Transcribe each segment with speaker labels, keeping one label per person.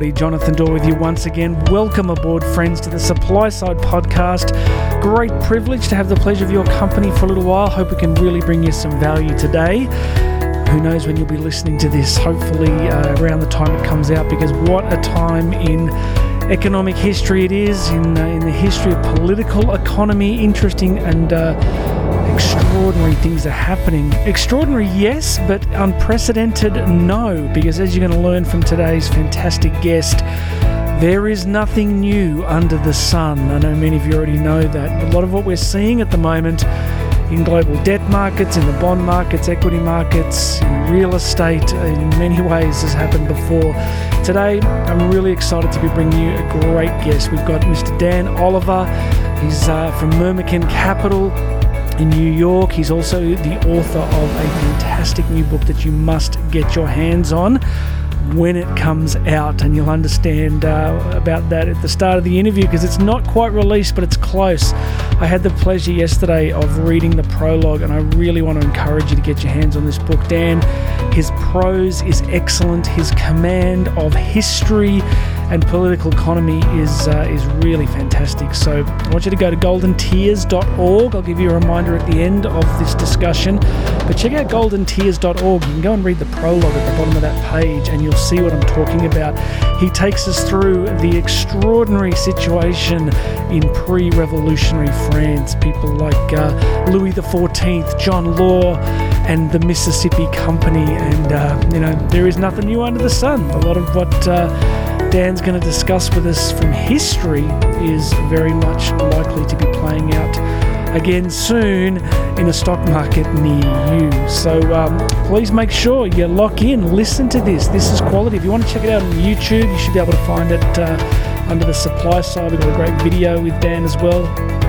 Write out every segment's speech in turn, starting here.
Speaker 1: everybody. Jonathan Dorr with you once again. Welcome aboard, friends, to the Supply Side Podcast. Great privilege to have the pleasure of your company for a little while. Hope we can really bring you some value today. Who knows when you'll be listening to this? Hopefully, uh, around the time it comes out, because what a time in economic history it is, in, uh, in the history of political economy. Interesting and uh, extraordinary things are happening. Extraordinary, yes, but unprecedented, no, because as you're going to learn from today's fantastic guest, there is nothing new under the sun. I know many of you already know that. A lot of what we're seeing at the moment in global debt markets, in the bond markets, equity markets, in real estate, in many ways has happened before. Today, I'm really excited to be bringing you a great guest. We've got Mr. Dan Oliver. He's uh, from Myrmikan Capital in New York. He's also the author of a fantastic new book that you must get your hands on when it comes out, and you'll understand uh, about that at the start of the interview because it's not quite released, but it's close. I had the pleasure yesterday of reading the prologue, and I really want to encourage you to get your hands on this book. Dan, his prose is excellent, his command of history and political economy is uh, is really fantastic. So I want you to go to goldentears.org. I'll give you a reminder at the end of this discussion. But check out goldentears.org. You can go and read the prologue at the bottom of that page and you'll see what I'm talking about. He takes us through the extraordinary situation in pre-revolutionary People like uh, Louis XIV, John Law, and the Mississippi Company. And, uh, you know, there is nothing new under the sun. A lot of what uh, Dan's going to discuss with us from history is very much likely to be playing out again soon in a stock market near you. So um, please make sure you lock in, listen to this. This is quality. If you want to check it out on YouTube, you should be able to find it uh, under the supply side. We've got a great video with Dan as well.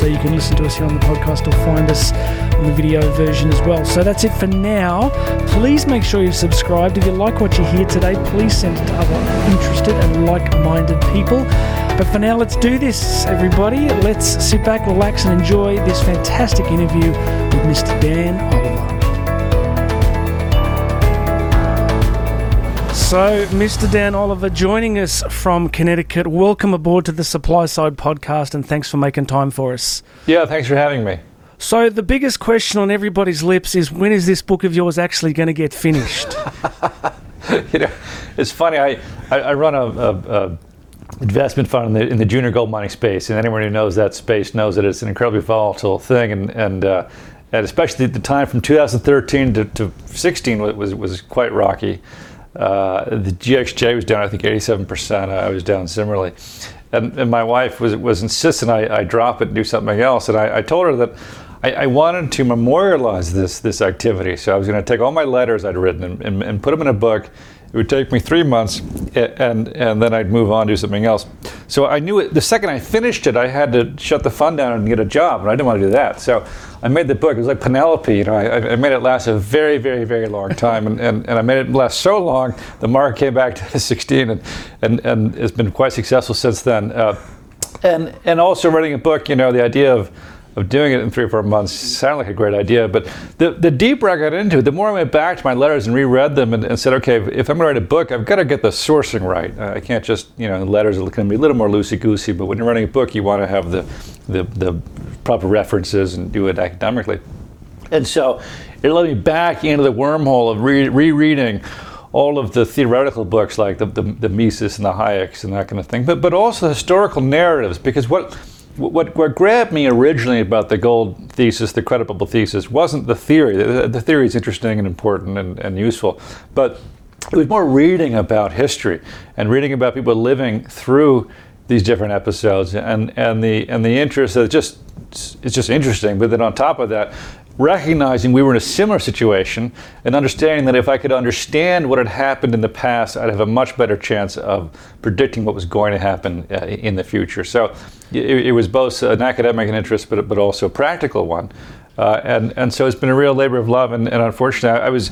Speaker 1: So you can listen to us here on the podcast or find us on the video version as well. So that's it for now. Please make sure you're subscribed. If you like what you hear today, please send it to other interested and like minded people. But for now, let's do this, everybody. Let's sit back, relax, and enjoy this fantastic interview with Mr. Dan Oliver. So, Mr. Dan Oliver joining us from Connecticut. Welcome aboard to the Supply Side podcast and thanks for making time for us.
Speaker 2: Yeah, thanks for having me.
Speaker 1: So, the biggest question on everybody's lips is when is this book of yours actually going to get finished?
Speaker 2: you know, it's funny. I, I, I run a, a, a, investment fund in the, in the junior gold mining space, and anyone who knows that space knows that it's an incredibly volatile thing, and and uh, and especially the time from 2013 to, to 16 was was quite rocky. Uh, the GDXJ was down, I think, 87%. I was down similarly. And, and my wife was, was insistent I, I drop it and do something else. And I, I told her that I, I, wanted to memorialize this, this activity. So I was going to take all my letters I'd written and, and, and put them in a book it would take me three months, and and then I'd move on to something else. So I knew it, the second I finished it, I had to shut the fund down and get a job, and I didn't want to do that. So I made the book. It was like Penelope, you know. I, I made it last a very, very, very long time, and, and, and I made it last so long. The market came back to 16, and and and it's been quite successful since then. Uh, and and also writing a book, you know, the idea of of doing it in three or four months sounded like a great idea. But the, the deeper I got into it, the more I went back to my letters and reread them and, and said, okay, if I'm going to write a book, I've got to get the sourcing right. Uh, I can't just, you know, the letters are going to be a little more loosey goosey, but when you're writing a book, you want to have the, the, the proper references and do it academically. And so it led me back into the wormhole of re- rereading all of the theoretical books like the, the, the Mises and the Hayeks and that kind of thing, but, but also historical narratives, because what what, what grabbed me originally about the gold thesis, the credible thesis, wasn't the theory. The, the theory is interesting and important and, and useful, but it was more reading about history and reading about people living through these different episodes and, and the and the interest that just it's just interesting. But then on top of that, recognizing we were in a similar situation and understanding that if I could understand what had happened in the past, I'd have a much better chance of predicting what was going to happen uh, in the future. So it, it, was both an academic interest, but, but also a practical one. Uh, and, and so it's been a real labor of love. And, and unfortunately, I was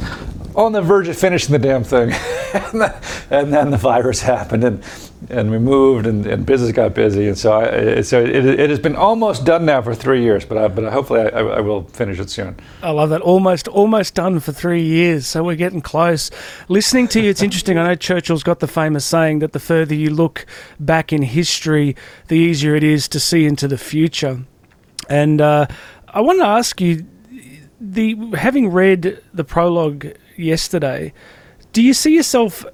Speaker 2: on the verge of finishing the damn thing, and, then, and, then, the virus happened, and and we moved, and, and business got busy, and so I, so it, it, has been almost done now for three years, but I, but hopefully I, I, will finish it soon.
Speaker 1: I love that. Almost almost done for three years, so we're getting close. Listening to you, it's interesting. I know Churchill's got the famous saying that the further you look back in history, the easier it is to see into the future. And uh, I want to ask you, the having read the prologue yesterday, do you see yourself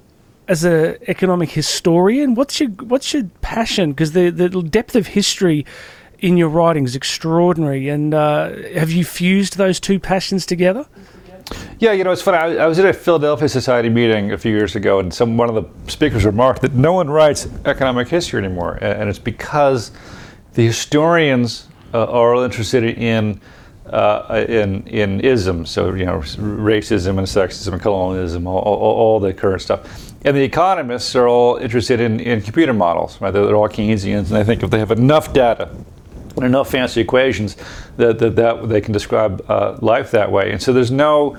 Speaker 1: as an economic historian? What's your what's your passion? Because the the depth of history in your writing is extraordinary. And uh, have you fused those two passions together?
Speaker 2: Yeah, you know, it's funny. I, I, was at a Philadelphia Society meeting a few years ago, and some one of the speakers remarked that no one writes economic history anymore, and it's because the historians uh, are all interested in uh, in in isms, so you know, racism and sexism and colonialism, all, all, all, the current stuff. And the economists are all interested in, in computer models, right? They're, they're all Keynesians, and they think if they have enough data and enough fancy equations, that, that, that they can describe uh, life that way. And so there's no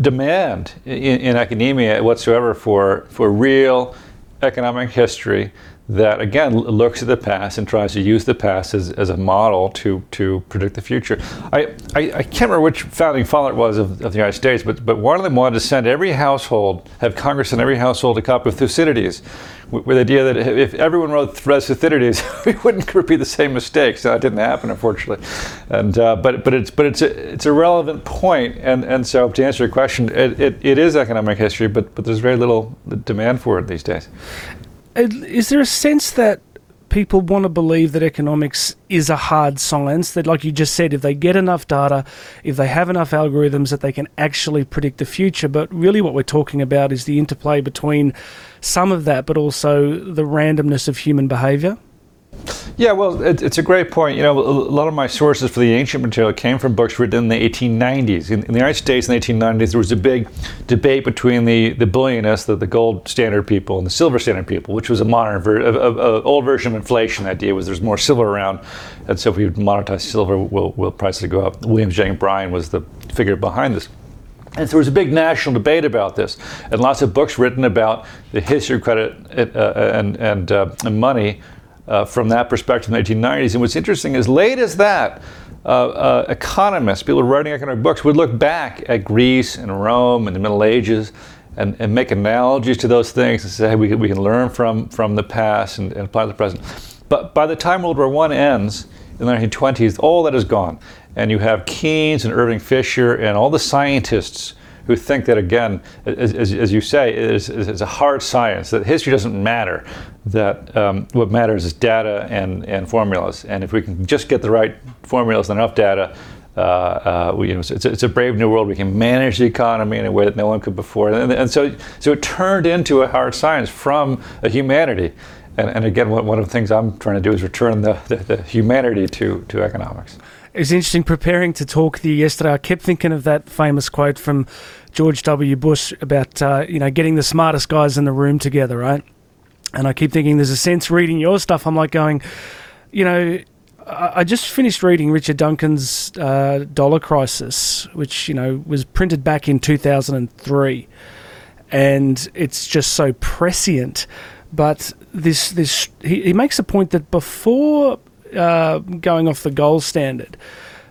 Speaker 2: demand in, in academia whatsoever for for real economic history that again looks at the past and tries to use the past as, as a model to to predict the future. I, I, I can't remember which founding father it was of, of, the United States, but but one of them wanted to send every household, have Congress send every household a copy of Thucydides, with, with the idea that if everyone wrote Thucydides, we wouldn't repeat the same mistakes. That didn't happen, unfortunately. And uh, but but it's but it's a, it's a relevant point, and and so to answer your question, it, it, it is economic history, but but there's very little demand for it these days
Speaker 1: is there a sense that people want to believe that economics is a hard science that like you just said if they get enough data if they have enough algorithms that they can actually predict the future. But really what we're talking about is the interplay between some of that but also the randomness of human behavior
Speaker 2: yeah, well, it, it's a great point. You know, a lot of my sources for the ancient material came from books written in the 1890s. In, in the United States in the 1890s, there was a big debate between the, the bullionists, the, the gold standard people, and the silver standard people, which was a modern, ver- a, a, a old version of inflation. Idea was there's more silver around, and so if we monetize silver, will will prices go up. William Jennings Bryan was the figure behind this. And so there was a big national debate about this, and lots of books written about the history of credit uh, and, and, uh, and money uh, from that perspective in the 1890s. And what's interesting, as late as that, uh, uh, economists, people writing economic books, would look back at Greece and Rome and the Middle Ages and, and make analogies to those things and say, hey, we, can, we can learn from, from the past and, and apply to the present. But by the time World War I ends in the 1920s, all that is gone. And you have Keynes and Irving Fisher and all the scientists who think that, again, as, as, as you say, it is, it's a hard science, that history doesn't matter, that um, what matters is data and, and formulas. And if we can just get the right formulas and enough data, uh, uh, we, you know, it's, it's, a brave new world. We can manage the economy in a way that no one could before. And, and so, so it turned into a hard science from a humanity. And, and again, one of the things I'm trying to do is return the, the, the humanity to, to economics.
Speaker 1: It's interesting preparing to talk to you yesterday. I kept thinking of that famous quote from George W. Bush about uh, you know getting the smartest guys in the room together, right? And I keep thinking there's a sense reading your stuff. I'm like going, you know, I just finished reading Richard Duncan's uh, Dollar Crisis, which you know was printed back in 2003, and it's just so prescient. But this this he, he makes a point that before uh, going off the gold standard,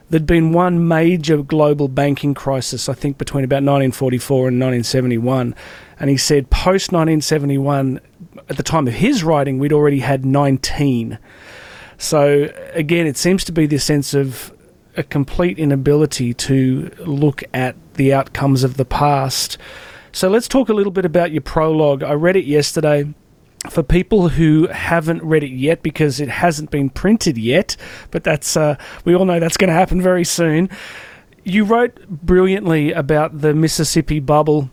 Speaker 1: there'd been one major global banking crisis, I think, between about 1944 and 1971. And he said post 1971, at the time of his writing, we'd already had 19. So, again, it seems to be this sense of a complete inability to look at the outcomes of the past. So, let's talk a little bit about your prologue. I read it yesterday for people who haven't read it yet because it hasn't been printed yet, but that's uh, we all know that's going to happen very soon. You wrote brilliantly about the Mississippi bubble.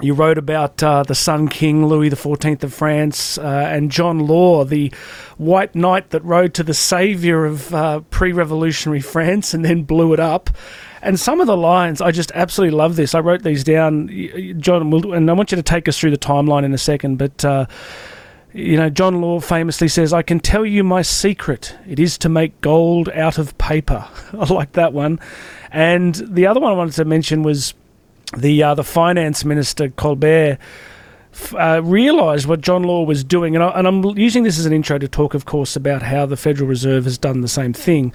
Speaker 1: You wrote about uh, the Sun King Louis XIV of France uh, and John Law, the white knight that rode to the savior of uh, pre-revolutionary France and then blew it up. And some of the lines, I just absolutely love this. I wrote these down, John, and I want you to take us through the timeline in a second, but uh, you know, John Law famously says, I can tell you my secret. It is to make gold out of paper. I like that one. And the other one I wanted to mention was the uh, the finance minister Colbert uh, realised what John Law was doing, and, I, I'm using this as an intro to talk, of course, about how the Federal Reserve has done the same thing.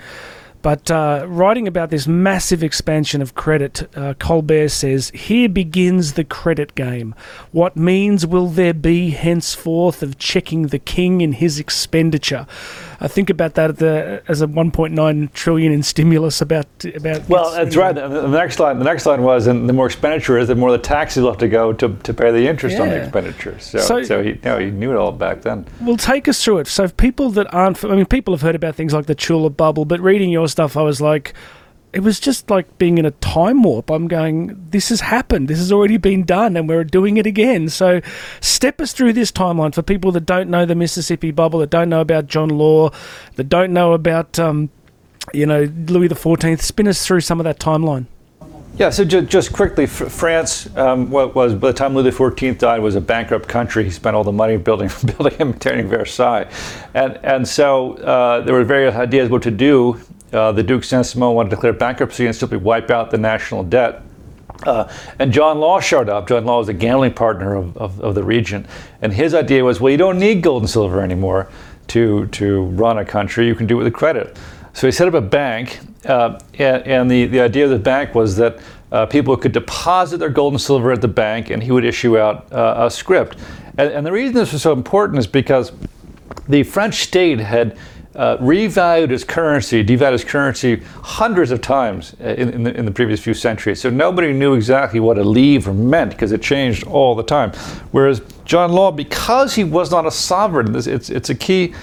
Speaker 1: But uh, writing about this massive expansion of credit, uh, Colbert says, Here begins the credit game. What means will there be henceforth of checking the king in his expenditure? I think about that the, as a 1.9 trillion in stimulus about about.
Speaker 2: Well, that's right. The next line, the next line was, and the more expenditure is, the more the taxes have to go to, to pay the interest yeah. on the expenditure. So, so, so he, he knew it all back then.
Speaker 1: Well, take us through it. So, people that aren't, I mean, people have heard about things like the tulip bubble, but reading your stuff, I was like it was just like being in a time warp. I'm going, this has happened. This has already been done, and we're doing it again. So, step us through this timeline for people that don't know the Mississippi bubble, that don't know about John Law, that don't know about, um, you know, Louis XIV. Spin us through some of that timeline.
Speaker 2: Yeah, so ju- just quickly, F- France um, was by the time Louis XIV died was a bankrupt country. He spent all the money building building and maintaining Versailles, and and so uh, there were various ideas what to do uh, the Duke Saint-Simon wanted to declare bankruptcy and simply wipe out the national debt. Uh, and John Law showed up. John Law was a gambling partner of, of, of, the regent. And his idea was well, you don't need gold and silver anymore to, to run a country. You can do it with credit. So he set up a bank. Uh, and, and the, the idea of the bank was that uh, people could deposit their gold and silver at the bank and he would issue out uh, a scrip. And, and the reason this was so important is because the French state had uh, revalued its currency, devalued its currency hundreds of times in, in, the, in, the, previous few centuries. So nobody knew exactly what a livre meant because it changed all the time. Whereas John Law, because he was not a sovereign, it's, it's a key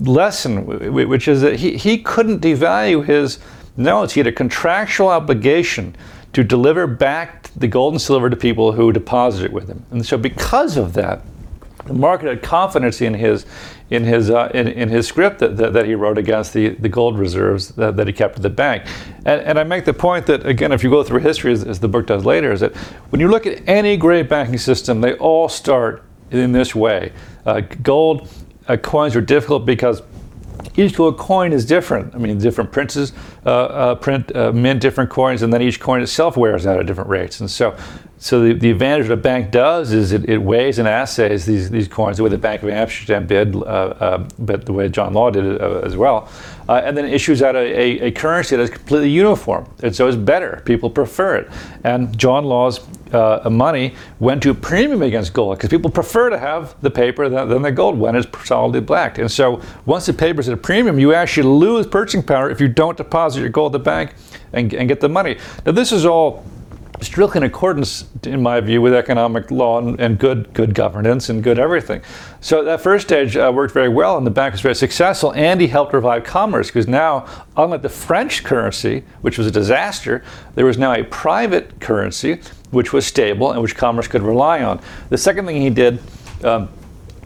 Speaker 2: lesson, which is that he, he couldn't devalue his notes. He had a contractual obligation to deliver back the gold and silver to people who deposited with him. And so because of that, the market had confidence in his in his uh, in, in his scrip that, that, that, he wrote against the, the gold reserves that, that he kept at the bank. And, and I make the point that again, if you go through history, as, as the book does later, is that when you look at any great banking system, they all start in this way. Uh, gold uh, coins are difficult because each little coin is different. I mean, different princes uh, uh, print uh, mint different coins, and then each coin itself wears out at different rates. And so, so the, the advantage that a bank does is it, it, weighs and assays these, these coins the way the Bank of Amsterdam did, uh, uh, but the way John Law did it uh, as well, uh, and then issues out a, a, a, currency that is completely uniform. And so it's better. People prefer it. And John Law's uh, money went to a premium against gold because people prefer to have the paper than, than the gold when it's solidly blacked. And so once the paper is at a premium, you actually lose purchasing power if you don't deposit your gold at the bank and, and get the money. Now, this is all strictly in accordance, in my view, with economic law and, and, good good governance and good everything. So that first stage uh, worked very well, and the bank was very successful. And he helped revive commerce because now, unlike the French currency, which was a disaster, there was now a private currency which was stable and which commerce could rely on. The second thing he did. Um,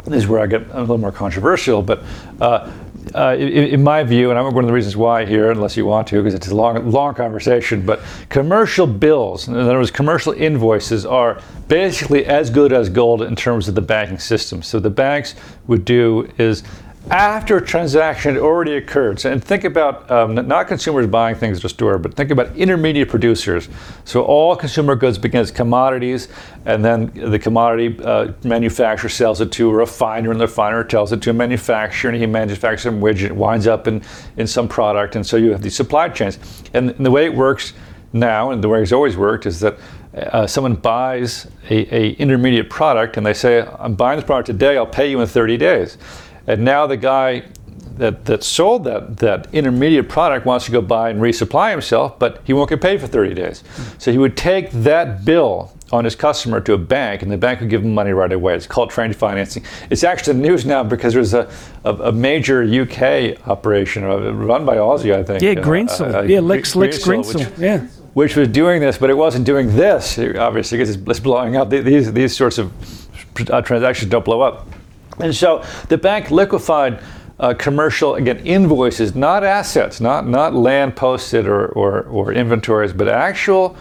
Speaker 2: this is where I get a little more controversial, but uh, uh, in, in, my view, and I'm one of the reasons why here, unless you want to, because it's a long, long conversation, but commercial bills, in other words, commercial invoices are basically as good as gold in terms of the banking system. So the banks would do is after a transaction had already occurred. So, and think about um, not consumers buying things at a store, but think about intermediate producers. So all consumer goods begin as commodities, and then the commodity uh, manufacturer sells it to a refiner, and the refiner tells it to a manufacturer, and he manufactures some widget, winds up in, in some product, and so you have these supply chains. And, and the way it works now, and the way it's always worked, is that uh, someone buys a, a intermediate product, and they say, "I'm buying this product today. I'll pay you in 30 days." And now the guy that, that sold that, that intermediate product wants to go buy and resupply himself, but he won't get paid for 30 days. So he would take that bill on his customer to a bank, and the bank would give him money right away. It's called trade financing. It's actually news now because there's a, a, a major UK operation uh, run by Aussie, I think.
Speaker 1: Yeah, Greensill. Uh, uh, yeah, Lex, Lex Greensill. Which, yeah.
Speaker 2: Which was doing this, but it wasn't doing this, obviously, because it's blowing up. These, these sorts of uh, transactions don't blow up. And so the bank liquefied uh, commercial, again, invoices, not assets, not, not land posted or, or, or inventories, but actual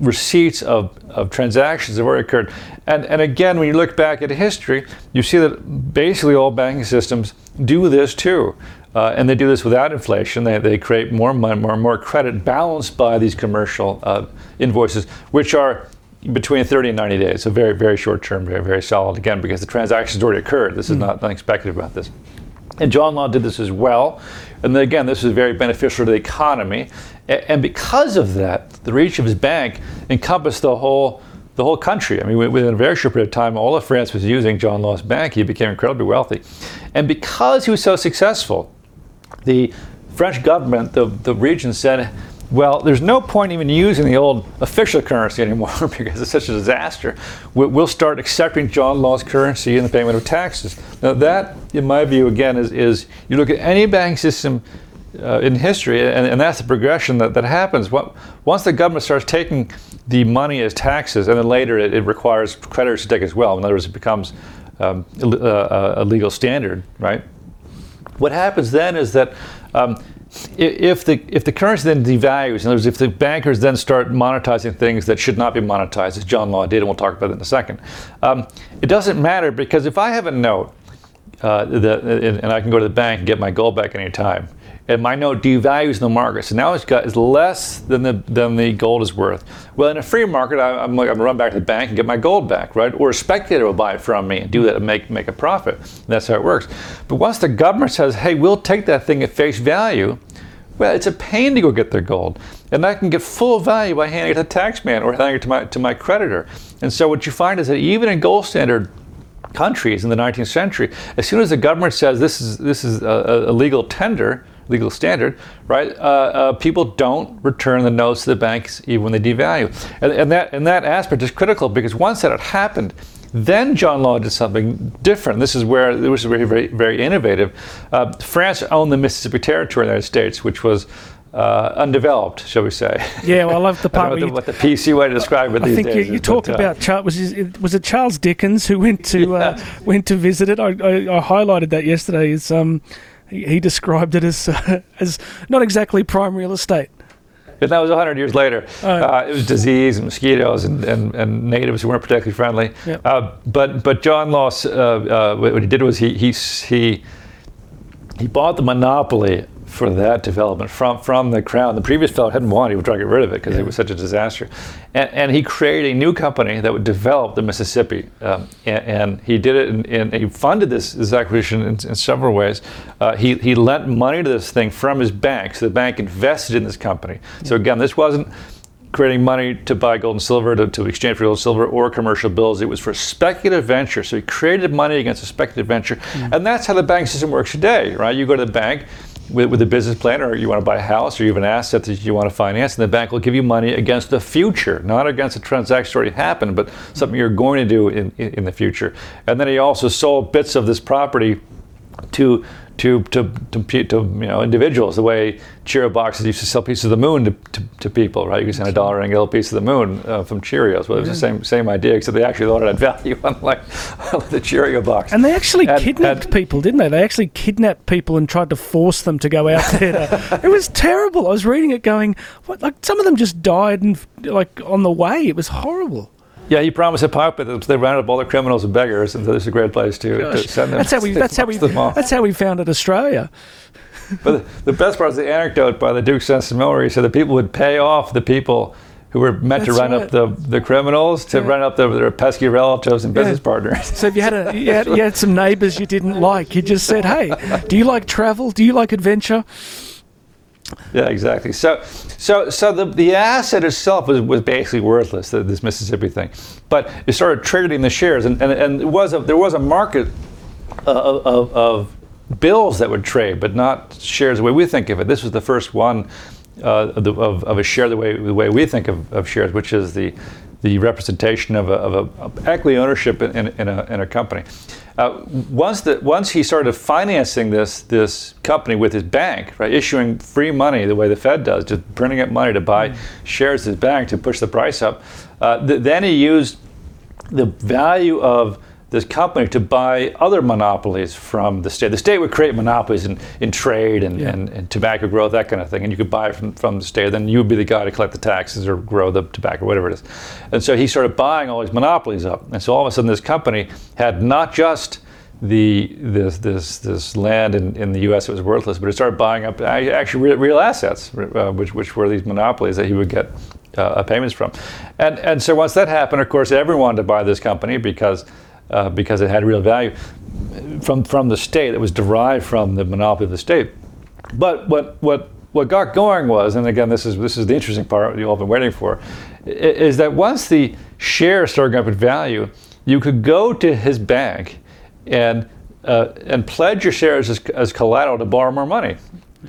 Speaker 2: receipts of, of transactions that already occurred. And, and again, when you look back at history, you see that basically all banking systems do this too. Uh, and they do this without inflation. They, they create more money, more, more credit balanced by these commercial uh, invoices, which are between 30 and 90 days. So very, very short term, very, very solid. Again, because the transaction's already occurred. This is hmm. not nothing speculative about this. And John Law did this as well. And then again, this was very beneficial to the economy. And because of that, the reach of his bank encompassed the whole the whole country. I mean, within a very short period of time, all of France was using John Law's bank. He became incredibly wealthy. And because he was so successful, the French government, the, the regent said, well, there's no point even using the old official currency anymore because it's such a disaster. We'll start accepting John Law's currency in the payment of taxes. Now, that, in my view, again, is, is you look at any bank system uh, in history, and, and, that's the progression that, that happens. Once the government starts taking the money as taxes, and then later it, it requires creditors to take as well. In other words, it becomes um, a, a, legal standard, right? What happens then is that um, if the if the currency then devalues, in other words, if the bankers then start monetizing things that should not be monetized, as John Law did, and we'll talk about it in a second, um, it doesn't matter because if I have a note uh, that, and I can go to the bank and get my gold back anytime, and my note devalues in the market. So now it's got is less than the than the gold is worth. Well, in a free market, I, am like I'm gonna run back to the bank and get my gold back, right? Or a speculator will buy it from me and do that and make make a profit. And that's how it works. But once the government says, "Hey, we'll take that thing at face value," well, it's a pain to go get their gold, and I can get full value by handing it to the taxman or handing it to my to my creditor. And so what you find is that even in gold standard countries in the 19th century, as soon as the government says this is this is a, a legal tender legal standard, right? Uh, uh, people don't return the notes to the banks even when they devalue, and, and, that and that aspect is critical because once that had happened, then John Law did something different. This is where it was very very very innovative. Uh, France owned the Mississippi Territory in the United States, which was uh, undeveloped, shall we say?
Speaker 1: Yeah, well, I love the part
Speaker 2: what, the, what the PC way to describe it.
Speaker 1: I think
Speaker 2: you,
Speaker 1: you talked uh, about Charles. Was it, was it Charles Dickens who went to uh, yeah. uh, went to visit it? I, I, I, highlighted that yesterday. Is um, he, he described it as uh, as not exactly prime real estate.
Speaker 2: But that was 100 years later. Oh, uh, it was disease and mosquitoes and, and, and natives who weren't particularly friendly. Uh, but but John Law, uh, uh, what he did was he, he, he, he bought the monopoly for that development from, from the crown. The previous fellow hadn't wanted, he would try to get rid of it because yeah. it was such a disaster. And, and, he created a new company that would develop the Mississippi. Um, and, and, he did it, and he funded this, this acquisition in, in several ways. Uh, he, he lent money to this thing from his bank, so the bank invested in this company. So again, this wasn't creating money to buy gold and silver, to, to, exchange for gold and silver, or commercial bills. It was for speculative venture. So he created money against a speculative venture. Mm-hmm. And that's how the bank system works today, right? You go to the bank, with, with a business plan or you want to buy a house or you have an asset that you want to finance and the bank will give you money against the future not against a transaction that already happened but something you're going to do in, in the future. And then he also sold bits of this property to to, to, to, to, you know individuals the way Cheerio boxes used to sell pieces of the moon to, to, to people right? You could send a dollar and get a piece of the moon uh, from Cheerios well it was yeah. the same same idea except they actually thought it had value unlike the Cheerio box.
Speaker 1: And they actually and, kidnapped and, people didn't they? They actually kidnapped people and tried to force them to go out there. To, it was terrible. I was reading it going what? Like some of them just died and like on the way. It was horrible
Speaker 2: yeah, he promised a puppet that they rounded up all the criminals and beggars, and so this is a great place to, to send them.
Speaker 1: That's how we. That's how we. That's how we founded Australia.
Speaker 2: but the, the, best part is the anecdote by the Duke Saint-Simon. He said that people would pay off the people who were meant That's to run right. up the, the criminals to yeah. run up the, their pesky relatives and business yeah. partners.
Speaker 1: So if you had a you had, you had some neighbours you didn't like, you just said, "Hey, do you like travel? Do you like adventure?"
Speaker 2: Yeah, exactly. So, so, so the, the asset itself was, was basically worthless, this Mississippi thing. But it started triggering the shares, and, and, and it was a, there was a market uh, of, of, bills that would trade, but not shares the way we think of it. This was the first one uh, of, the, of, of, a share the way, the way we think of, of shares, which is the, the representation of, a, of, a, equity ownership in, in, in, a, in a company. Uh, once, the, once he started financing this, this company with his bank, right, issuing free money the way the Fed does, just printing up money to buy mm. shares of his bank to push the price up, uh, th- then he used the value of this company to buy other monopolies from the state. The state would create monopolies in, in trade and, yeah. and, and, tobacco growth, that kind of thing, and you could buy it from, from the state. Then you would be the guy to collect the taxes or grow the tobacco, whatever it is. And so he started buying all these monopolies up. And so all of a sudden, this company had not just the this this this land in, in the U.S. that was worthless, but it started buying up actually real, real assets, uh, which which were these monopolies that he would get uh, payments from. And and so once that happened, of course, everyone wanted to buy this company because uh, because it had real value from from the state. It was derived from the monopoly of the state. But what what what got going was, and again, this is this is the interesting part you all been waiting for, is that once the shares started going up in value, you could go to his bank and uh, and pledge your shares as, as collateral to borrow more money,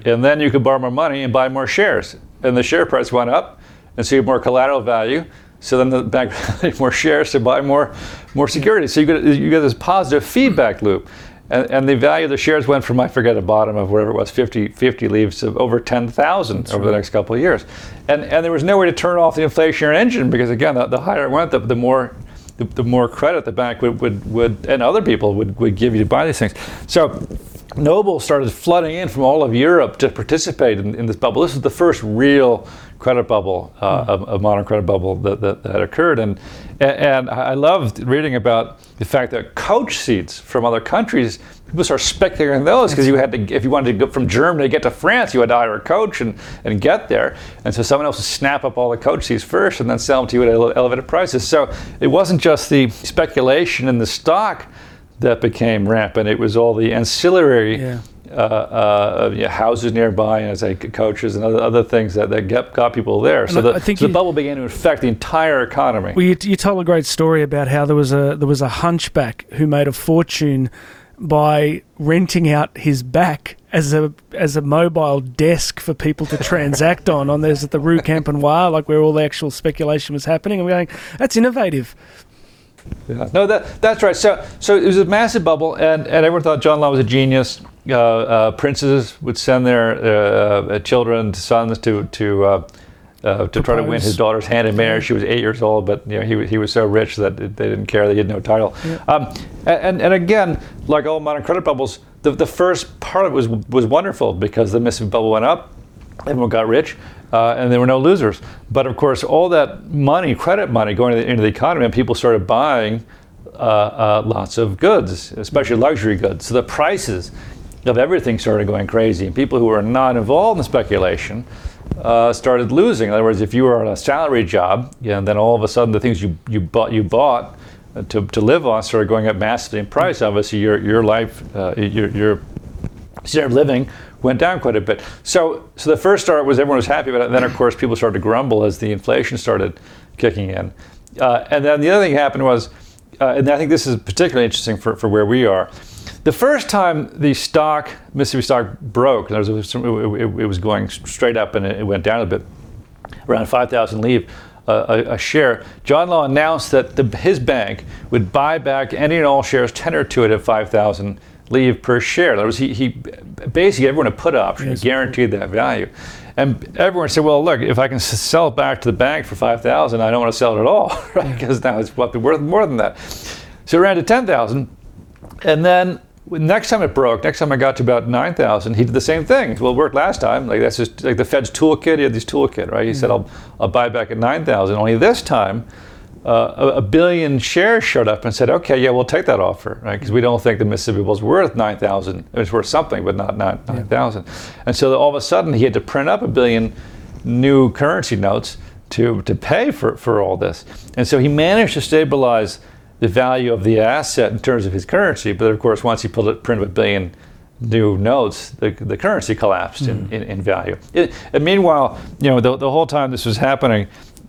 Speaker 2: and then you could borrow more money and buy more shares, and the share price went up, and so you have more collateral value. So then the bank had more shares to buy more more security. So you get you get this positive feedback loop. And, and, the value of the shares went from I forget a bottom of whatever it was 50, 50 leaves to over 10,000 over right. the next couple of years, and and there was no way to turn off the inflationary engine because again the, the higher it went the, the more the, the, more credit the bank would, would, would and other people would, would give you to buy these things. So Noble started flooding in from all of Europe to participate in, in this bubble. This is the first real credit bubble, uh, mm. a, a, modern credit bubble that, that, that occurred. And, and I loved reading about the fact that coach seats from other countries, people start speculating on those because you had to, if you wanted to go from Germany to get to France, you had to hire a coach and, and get there. And so someone else would snap up all the coach seats first and then sell them to you at elevated prices. So it wasn't just the speculation in the stock that became rampant, it was all the ancillary. Yeah uh, uh, you know, houses nearby, and as I coaches and other, other things that, that get, got people there. So, the, so the, bubble began to affect the entire economy.
Speaker 1: Well, you, you told a great story about how there was a there was a hunchback who made a fortune by renting out his back as a as a mobile desk for people to transact on. On there's at the Rue Quincampoix, like where all the actual speculation was happening. And we're going, that's innovative.
Speaker 2: Yeah. No, that that's right. So so it was a massive bubble, and, and everyone thought John Law was a genius uh, uh, princes would send their uh, uh children, sons, to to uh, uh, to try to win his daughter's hand in marriage. She was eight years old, but you know he, he was so rich that they didn't care. They had no title. Yeah. Um, and and again, like all modern credit bubbles, the, the first part of it was was wonderful because the Mississippi bubble went up, everyone got rich. Uh, and there were no losers. But of course, all that money, credit money, going into the, into the economy, and people started buying uh, uh, lots of goods, especially luxury goods. So the prices of everything started going crazy. And people who were not involved in speculation uh, started losing. In other words, if you were on a salary job, and then all of a sudden the things you, you bought you bought uh, to, to live on started going up massively in price. Obviously, your your life, uh, your your standard of living went down quite a bit. So so the first start was everyone was happy about it. And then of course people started to grumble as the inflation started kicking in. Uh, and then the other thing happened was, uh, and I think this is particularly interesting for, for where we are the first time the stock, Mississippi stock broke, there was, it, it, was going straight up and it went down a bit, around 5,000 leave uh, a, a, share. John Law announced that the, his bank would buy back any and all shares tenured to it at 5,000 leave per share. That was he, he basically everyone had put option, yes. guaranteed that value. And everyone said, well, look, if I can sell it back to the bank for 5,000, I don't want to sell it at all, right? Because now it's probably worth more than that. So it ran to 10,000. And then next time it broke, next time I got to about 9,000, he did the same thing. Well, it worked last time. Like that's just like the Fed's toolkit. He had this toolkit, right? He mm-hmm. said, I'll, I'll buy back at 9,000. Only this time, uh, a, a, billion shares showed up and said, okay, yeah, we'll take that offer, right? Because we don't think the Mississippi was worth 9,000. It's worth something, but not, not 9,000. Yeah. And so all of a sudden, he had to print up a billion new currency notes to, to pay for, for all this. And so he managed to stabilize the value of the asset in terms of his currency. But of course, once he pulled it, printed a billion new notes, the, the currency collapsed mm. in, hmm. in, in, value. It, and meanwhile, you know, the, the whole time this was happening,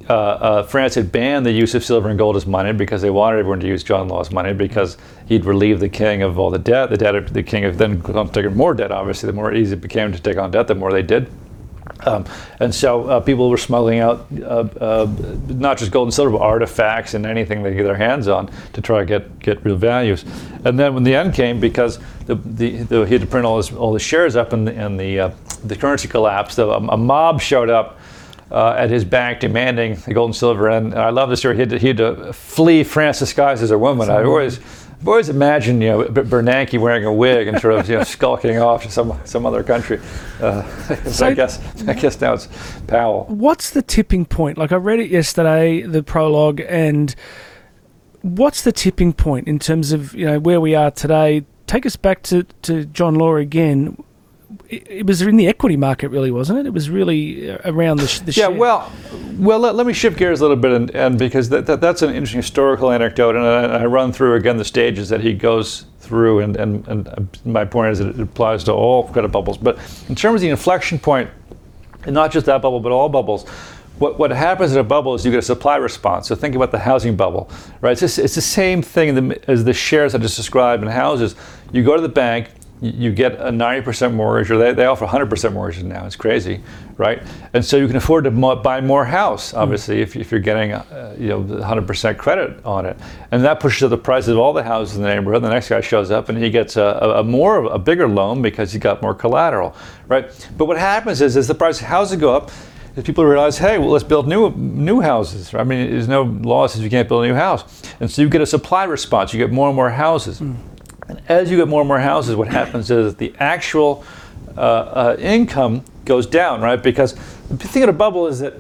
Speaker 2: uh, uh, France had banned the use of silver and gold as money because they wanted everyone to use John Law's money because he'd relieve the king of all the debt. The debt of the king of then taken more debt. Obviously, the more easy it became to take on debt, the more they did. Um, and so uh, people were smuggling out uh, uh, not just gold and silver, but artifacts and anything they could get their hands on to try to get, get real values. And then when the end came, because the, the, the he had to print all, his, all the shares up and, and the, uh, the currency collapsed, a, a mob showed up uh, at his bank demanding the gold and silver. And I love the story. He had to, he had to flee France disguised as a woman. I always I've always imagined, you know, Bernanke wearing a wig and sort of, you know, skulking off to some some other country. Uh, so I guess I guess now it's Powell.
Speaker 1: What's the tipping point? Like I read it yesterday, the prologue, and what's the tipping point in terms of you know where we are today? Take us back to to John Law again. It, it was in the equity market, really, wasn't it? It was really uh, around the, sh- the
Speaker 2: yeah,
Speaker 1: share.
Speaker 2: well, well, let, let me shift gears a little bit, and, and because that, that, that's an interesting historical anecdote, and I, I run through again the stages that he goes through, and, and, and my point is that it applies to all credit bubbles. But in terms of the inflection point, and not just that bubble, but all bubbles, what, what happens in a bubble is you get a supply response. So think about the housing bubble, right? It's, just, it's the same thing as the shares I just described in houses. You go to the bank, you get a 90% mortgage, or they, they offer 100% mortgages now. It's crazy, right? And so you can afford to mo- buy more house, hmm. obviously, mm. if, if you're getting uh, you know 100% credit on it, and that pushes up the prices of all the houses in the neighborhood. The next guy shows up and he gets a, a, a more a bigger loan because he got more collateral, right? But what happens is as the price of houses go up, people realize, hey, well, let's build new new houses. I mean, there's no law says you can't build a new house, and so you get a supply response. You get more and more houses. Mm. And as you get more and more houses, what happens is the actual uh, uh, income goes down, right? Because the thing of a bubble is that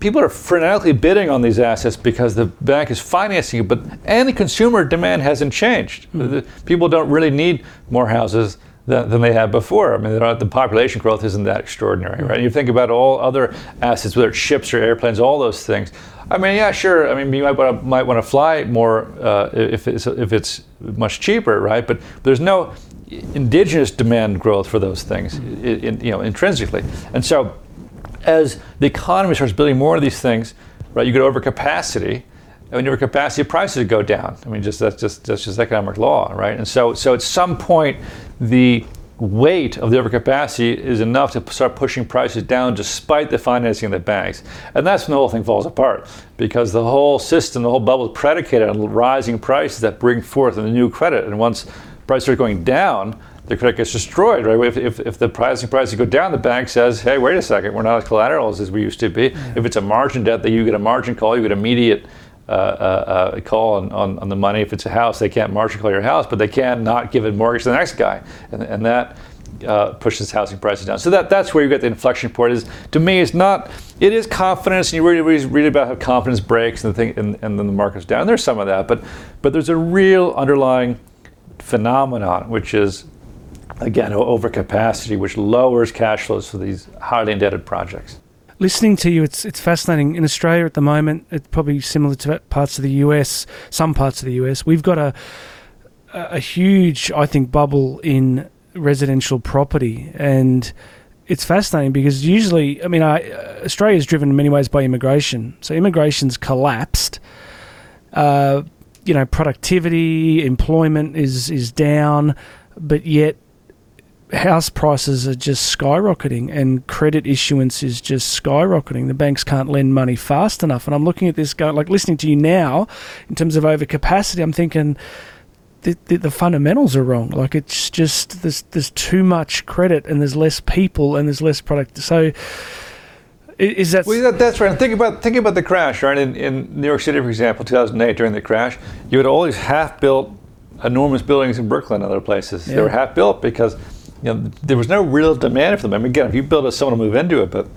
Speaker 2: people are frenetically bidding on these assets because the bank is financing it, but and the consumer demand hasn't changed. Mm-hmm. People don't really need more houses than, than they had before. I mean, the population growth isn't that extraordinary, right? You think about all other assets, whether it's ships or airplanes, all those things. I mean, yeah, sure. I mean, you might want to, might want to fly more uh, if it's if it's much cheaper, right? But there's no indigenous demand growth for those things, in, you know, intrinsically. And so, as the economy starts building more of these things, right, you get overcapacity. And when you have capacity, prices go down. I mean, just that's just that's just economic law, right? And so, so at some point, the weight of the overcapacity is enough to start pushing prices down despite the financing of the banks. And that's when the whole thing falls apart because the whole system, the whole bubble is predicated on rising prices that bring forth a new credit. And once prices are going down, the credit gets destroyed, right? If, if, if the pricing prices go down, the bank says, hey, wait a second, we're not as collateral as we used to be. Yeah. If it's a margin debt that you get a margin call, you get immediate uh, uh, uh, call on, on, on, the money. If it's a house, they can't margin call your house, but they can not give a mortgage to the next guy, and, and that uh, pushes housing prices down. So that that's where you get the inflection point. Is to me, it's not. It is confidence, and you read about how confidence breaks and the thing, and, and then the market's down. There's some of that, but but there's a real underlying phenomenon, which is again overcapacity, which lowers cash flows for these highly indebted projects
Speaker 1: listening to you, it's it's fascinating. In Australia at the moment, it's probably similar to parts of the US, some parts of the US. We've got a a huge, I think, bubble in residential property, and it's fascinating because usually, I mean, I, Australia is driven in many ways by immigration. So immigration's collapsed. Uh, you know, productivity, employment is is down, but yet house prices are just skyrocketing and credit issuance is just skyrocketing. The banks can't lend money fast enough. And I'm looking at this going, like listening to you now in terms of overcapacity, I'm thinking the, the, the, fundamentals are wrong. Like it's just, there's, there's too much credit and there's less people and there's less product. So, is that,
Speaker 2: well, that that's right? think about think about the crash, right? In, in New York City, for example, 2008, during the crash, you had all these half-built, enormous buildings in Brooklyn and other places. Yeah. They were half-built because you know, there was no real demand for them. I mean, again, if you build a someone to move into it, but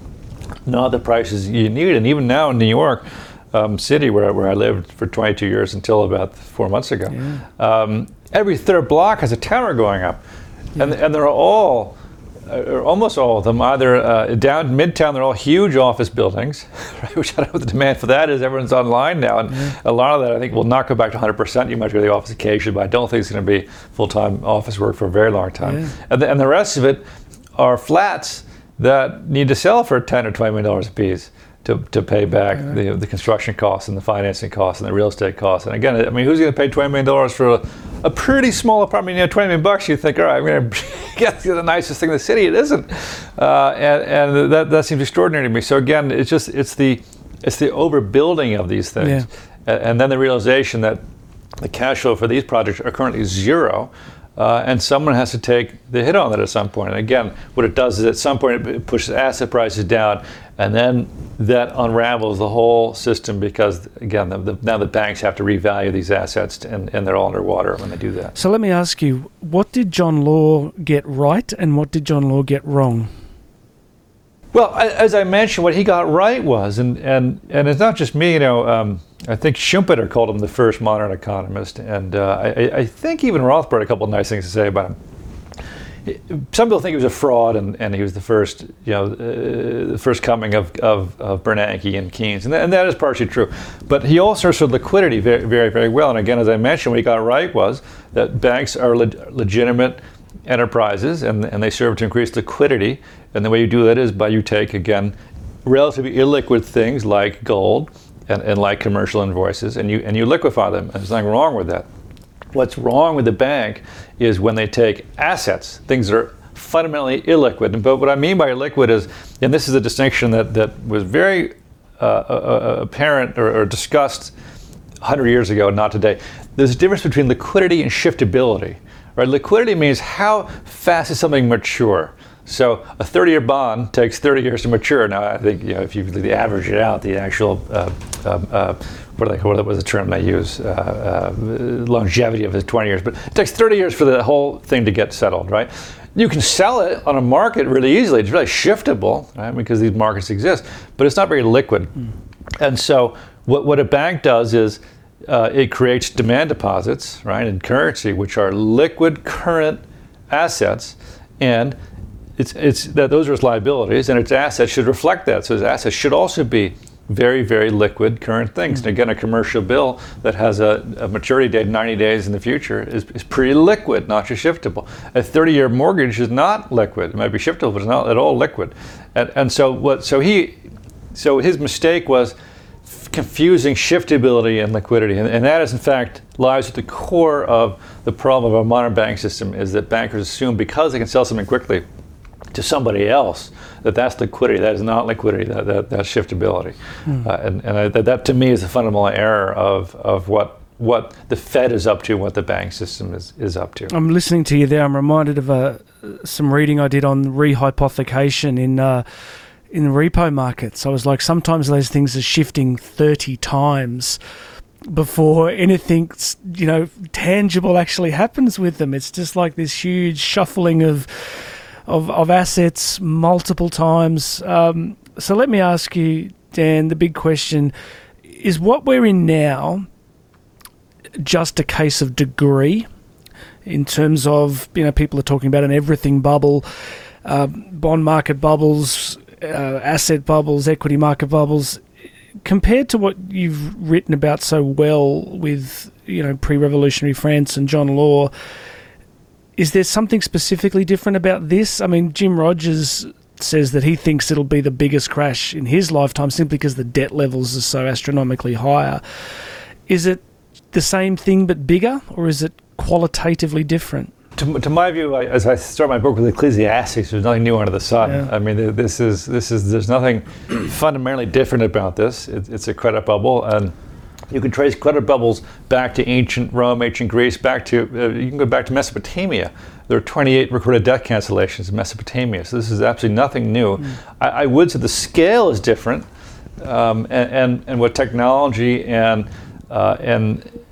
Speaker 2: not the prices you need. And even now in New York um, City, where, where I lived for 22 years until about four months ago, yeah. um, every third block has a tower going up. Yeah. And, and they're all uh, almost all of them, either uh, down midtown, they're all huge office buildings, right? which I don't know what the demand for that is. Everyone's online now, and mm-hmm. a lot of that I think will not go back to 100%. You might go to the office occasionally, but I don't think it's going to be full time office work for a very long time. Yeah. And, the, and the rest of it are flats that need to sell for 10 or 20 million dollars a piece to, to pay back the, the construction costs and the financing costs and the real estate costs. And again, I mean, who's going to pay $20 million for a, pretty small apartment? You know, 20 million bucks, you think, all right, I'm going to get the nicest thing in the city. It isn't. Uh, and and that, that seems extraordinary to me. So again, it's just, it's the, it's the overbuilding of these things. Yeah. And, and then the realization that the cash flow for these projects are currently zero. Uh, and someone has to take the hit on that at some point. And again, what it does is at some point it pushes asset prices down, and then that unravels the whole system because again, the, the, now the banks have to revalue these assets, and, and they're all underwater when they do that.
Speaker 1: So let me ask you, what did John Law get right, and what did John Law get wrong?
Speaker 2: Well, as I mentioned, what he got right was, and, and, and it's not just me, you know, um, I think Schumpeter called him the first modern economist, and uh, I, I, think even Rothbard had a couple of nice things to say about him. Some people think he was a fraud and, and he was the first, you know, uh, the first coming of, of, of Bernanke and Keynes. And that, and that is partially true. But he also served liquidity very, very, very well. And again, as I mentioned, what he got right was that banks are le- legitimate enterprises and, and they serve to increase liquidity. And the way you do that is by you take, again, relatively illiquid things like gold and, and like commercial invoices and you, and you liquefy them. There's nothing wrong with that. What's wrong with the bank is when they take assets, things that are fundamentally illiquid. But what I mean by illiquid is, and this is a distinction that, that was very uh, uh, uh apparent or, or discussed 100 years ago, not today. There's a difference between liquidity and shiftability. Right? Liquidity means how fast is something mature. So a 30-year bond takes 30 years to mature. Now I think you know, if you average it out, the actual uh, um, uh, what, they, what was the term they use? Uh, uh, longevity of it 20 years, but it takes 30 years for the whole thing to get settled, right? You can sell it on a market really easily. It's really shiftable, right? Because these markets exist, but it's not very liquid. Mm. And so what, what a bank does is uh, it creates demand deposits, right, in currency, which are liquid current assets, and it's, it's that those are its liabilities, and its assets should reflect that. So its assets should also be very, very liquid current things. Mm-hmm. And again, a commercial bill that has a, a, maturity date 90 days in the future is, is pretty liquid, not just shiftable. A 30 year mortgage is not liquid. It might be shiftable, but it's not at all liquid. And, and so what so he so his mistake was confusing shiftability and liquidity. And, and that is in fact lies at the core of the problem of our modern bank system is that bankers assume because they can sell something quickly to somebody else, that that's liquidity. That is not liquidity. That, that that's shiftability. Mm. Uh, and and I, that, that to me is a fundamental error of of what what the Fed is up to, what the bank system is, is up to.
Speaker 1: I'm listening to you there. I'm reminded of uh, some reading I did on rehypothecation in uh, in repo markets. I was like, sometimes those things are shifting 30 times before anything you know tangible actually happens with them. It's just like this huge shuffling of of, of assets multiple times. Um, so let me ask you, Dan, the big question is what we're in now just a case of degree in terms of, you know, people are talking about an everything bubble, uh, bond market bubbles, uh, asset bubbles, equity market bubbles. Compared to what you've written about so well with, you know, pre revolutionary France and John Law, is there something specifically different about this? I mean, Jim Rogers says that he thinks it'll be the biggest crash in his lifetime simply because the debt levels are so astronomically higher. Is it the same thing but bigger, or is it qualitatively different?
Speaker 2: To, to my view, I, as I start my book with Ecclesiastes, there's nothing new under the sun. Yeah. I mean, this is this is there's nothing fundamentally different about this. It, it's a credit bubble, and you can trace credit bubbles back to ancient Rome, ancient Greece, back to uh, you can go back to Mesopotamia. There are 28 recorded debt cancellations in Mesopotamia, so this is absolutely nothing new. Mm. I, I, would say the scale is different, um, and, and, and what technology and uh, and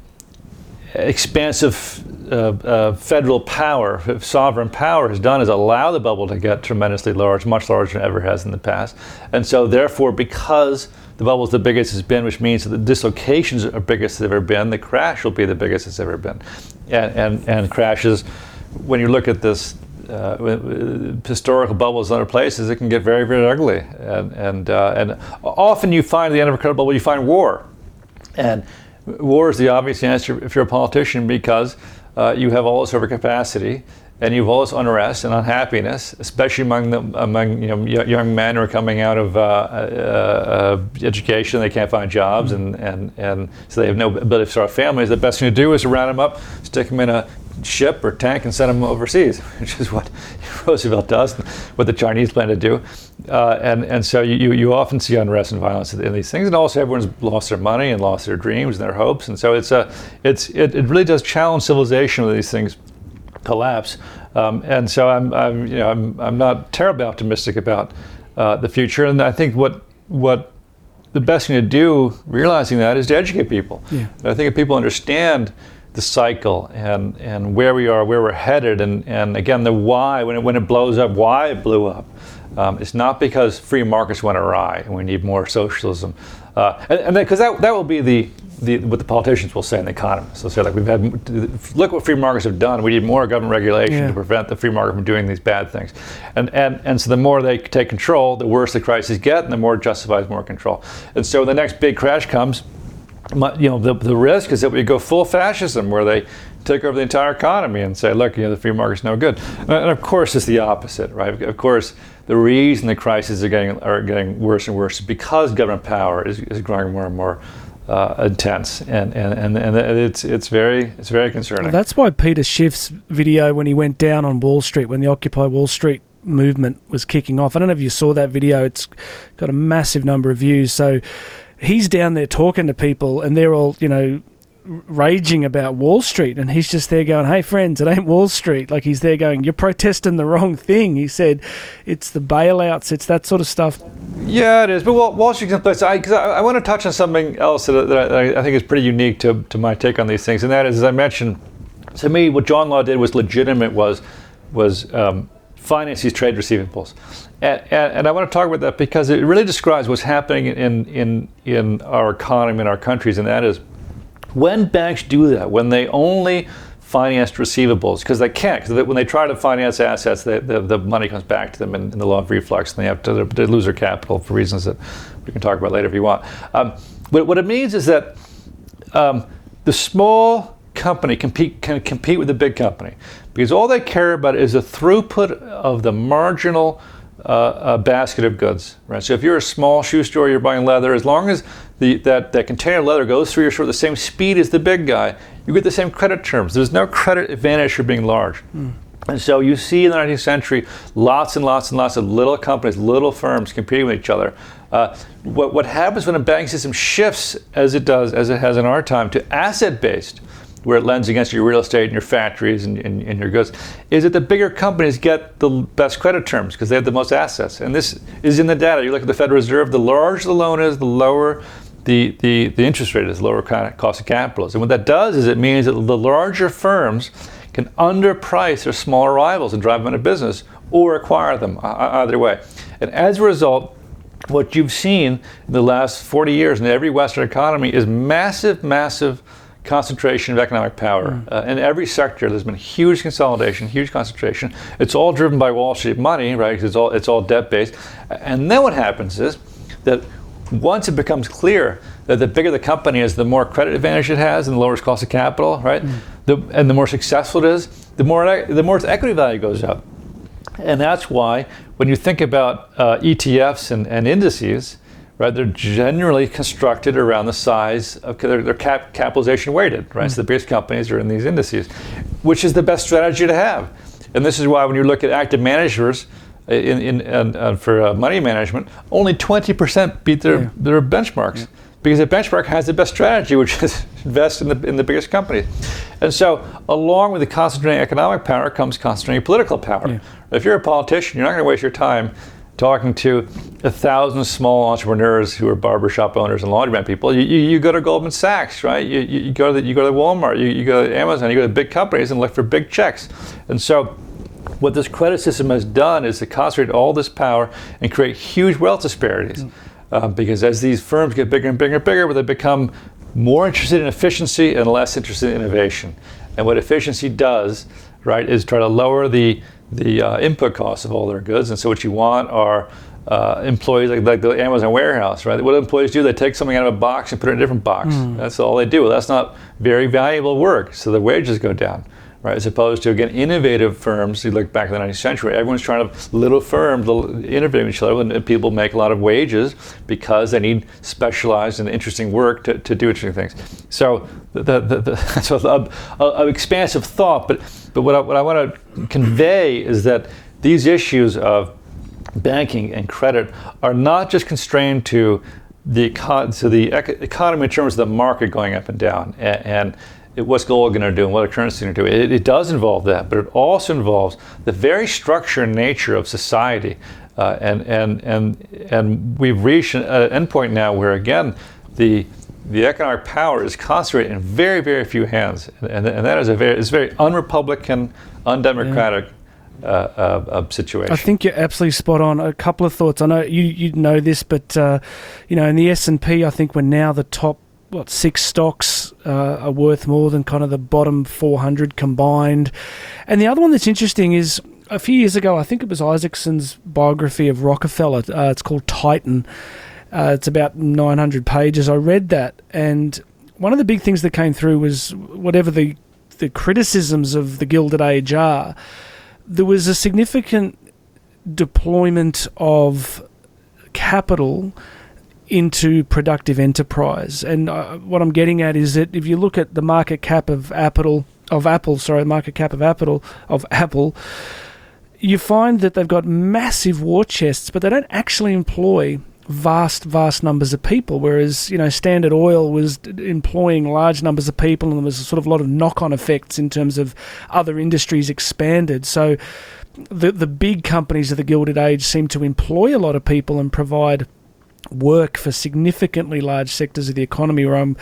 Speaker 2: expansive uh, uh, federal power, sovereign power, has done is allow the bubble to get tremendously large, much larger than it ever has in the past, and so therefore because the bubble is the biggest it's been, which means that the dislocations are biggest it's ever been. The crash will be the biggest it's ever been, and and, and crashes. When you look at this uh, historical bubbles in other places, it can get very, very ugly. And and uh, and often you find at the end of a credit bubble, you find war, and war is the obvious answer if you're a politician because uh, you have all this overcapacity and all this unrest and unhappiness, especially among the, among you know young men who are coming out of uh, uh, uh, education, they can't find jobs, and, and, and so they have no ability to start families. The best thing to do is to round them up, stick them in a ship or tank, and send them overseas, which is what Roosevelt does, what the Chinese plan to do, uh, and and so you, you often see unrest and violence in these things, and also everyone's lost their money and lost their dreams and their hopes, and so it's a it's it, it really does challenge civilization with these things collapse. Um, and so I'm, I'm, you know, I'm, I'm not terribly optimistic about uh, the future. And I think what, what the best thing to do, realizing that, is to educate people. Yeah. I think if people understand the cycle and, and where we are, where we're headed, and, and again, the why, when it, when it blows up, why it blew up. Um, it's not because free markets went awry and we need more socialism. Uh, and because that, that will be the the, what the politicians will say in the economy. So say like we've had look what free markets have done. We need more government regulation
Speaker 1: Yeah.
Speaker 2: to prevent the free market from doing these bad things. And and and so the more they take control, the worse the crises get, and the more it justifies more control. And so when the next big crash comes, you know the, the risk is that we go full fascism where they take over the entire economy and say look you know the free market's no good and, and of course it's the opposite right of course the reason the crises are getting are getting worse and worse is because government power is, is growing more and more uh, intense and, and, and, and it's it's very it's very concerning
Speaker 1: That's why Peter Schiff's video when he went down on Wall Street, when the Occupy Wall Street movement was kicking off. I don't know if you saw that video. It's got a massive number of views. So he's down there talking to people, and they're all, you know, raging about Wall Street, and he's just there going, "Hey, friends, it ain't Wall Street." Like he's there going, "You're protesting the wrong thing." He said, "It's the bailouts. It's that sort of stuff."
Speaker 2: Yeah, it is. But Wall, Wall Street's in. I, I, I want to touch on something else that, that I, I think is pretty unique to, to my take on these things, and that is, as I mentioned, to me, what John Law did was legitimate. Was was um, finance these trade receivables, and, and, and I want to talk about that because it really describes what's happening in in in our economy in our countries, and that is when banks do that, when they only finance receivables, because they can't, because when they try to finance assets, they, the, the money comes back to them in, in the law of reflux, and they have to they lose their capital for reasons that we can talk about later if you want. Um, but what it means is that um, the small company compete, can compete with the big company because all they care about is the throughput of the marginal uh, uh, basket of goods, right? So if you're a small shoe store, you're buying leather, as long as the, that, that container of leather goes through your store the same speed as the big guy, you get the same credit terms. There's no credit advantage for being large. And so you see in the 19th century lots and lots and lots of little companies, little firms competing with each other. Uh, what, what happens when a banking system shifts, as it does, as it has in our time, to asset based, where it lends against your real estate and your factories and, and, and your goods, is that the bigger companies get the best credit terms because they have the most assets. And this is in the data. You look at the Federal Reserve, the larger the loan is, the lower the, the, the interest rate is, lower cost of capital. And what that does is it means that the larger firms can underprice their smaller rivals and drive them out of business or acquire them, uh, either way. And as a result, what you've seen in the last 40 years in every Western economy is massive, massive concentration of economic power. Uh, in every sector, there's been huge consolidation, huge concentration. It's all driven by Wall Street money, right? it's all it's all debt based. And then what happens is that once it becomes clear that the bigger the company is, the more credit advantage it has, and the lower its cost of capital, right? The, and the more successful it is, the more the more its equity value goes up. And that's why when you think about uh, ETFs and, and indices, right, they're generally constructed around the size of they're cap, capitalization weighted, right? So the biggest companies are in these indices, which is the best strategy to have. And this is why when you look at active managers in, in, and, uh, for uh, money management, only 20% beat their,
Speaker 1: Yeah.
Speaker 2: their benchmarks. Because the benchmark has the best strategy, which is invest in the, in the biggest companies. And so, along with the concentrating economic power comes concentrating political power.
Speaker 1: Yeah.
Speaker 2: If you're a politician, you're not going to waste your time talking to a thousand small entrepreneurs who are barbershop owners and laundromat people. You, you, you go to Goldman Sachs, right? You, you, you go to the, you go to Walmart, you, you go to Amazon, you go to big companies and look for big checks. And so, what this credit system has done is to concentrate all this power and create huge wealth disparities. Uh, because as these firms get bigger and bigger and bigger, they become more interested in efficiency and less interested in innovation. And what efficiency does, right, is try to lower the the uh, input costs of all their goods. And so what you want are uh, employees like, like the Amazon warehouse, right? What do employees do? They take something out of a box and put it in a different box. That's all they do. Well, that's not very valuable work, so the wages go down. Right, as opposed to again innovative firms. You look back in the 19th century, everyone's trying to little firms, little innovative each other, and people make a lot of wages because they need specialized and interesting work to, to do interesting things. So the, the, the, so a, a, expansive thought, but but what I, what I want to convey is that these issues of banking and credit are not just constrained to the econ- to the ec- economy in terms of the market going up and down and, what's gold going to do and what a currency going to do. It, it does involve that, but it also involves the very structure and nature of society. Uh, and, and, and, and we've reached an an endpoint now where, again, the, the economic power is concentrated in very, very few hands. And, and that is a very, it's very unrepublican, undemocratic uh, uh, uh, situation.
Speaker 1: I think you're absolutely spot on. A couple of thoughts. I know you you know this, but uh, you know in the S and P, I think we're now the top what six stocks uh, are worth more than kind of the bottom 400 combined. And the other one that's interesting is a few years ago, I think it was Isaacson's biography of Rockefeller. Uh, it's called Titan. Uh, it's about 900 pages. I read that, and one of the big things that came through was whatever the the criticisms of the Gilded Age are, there was a significant deployment of capital into productive enterprise. And uh, what I'm getting at is that if you look at the market cap of Apple, of Apple, sorry, market cap of Apple, of Apple, you find that they've got massive war chests, but they don't actually employ vast, vast numbers of people. Whereas, you know, Standard Oil was employing large numbers of people, and there was sort of a lot of knock on effects in terms of other industries expanded. So the, the big companies of the Gilded Age seem to employ a lot of people and provide work for significantly large sectors of the economy where I'm, um,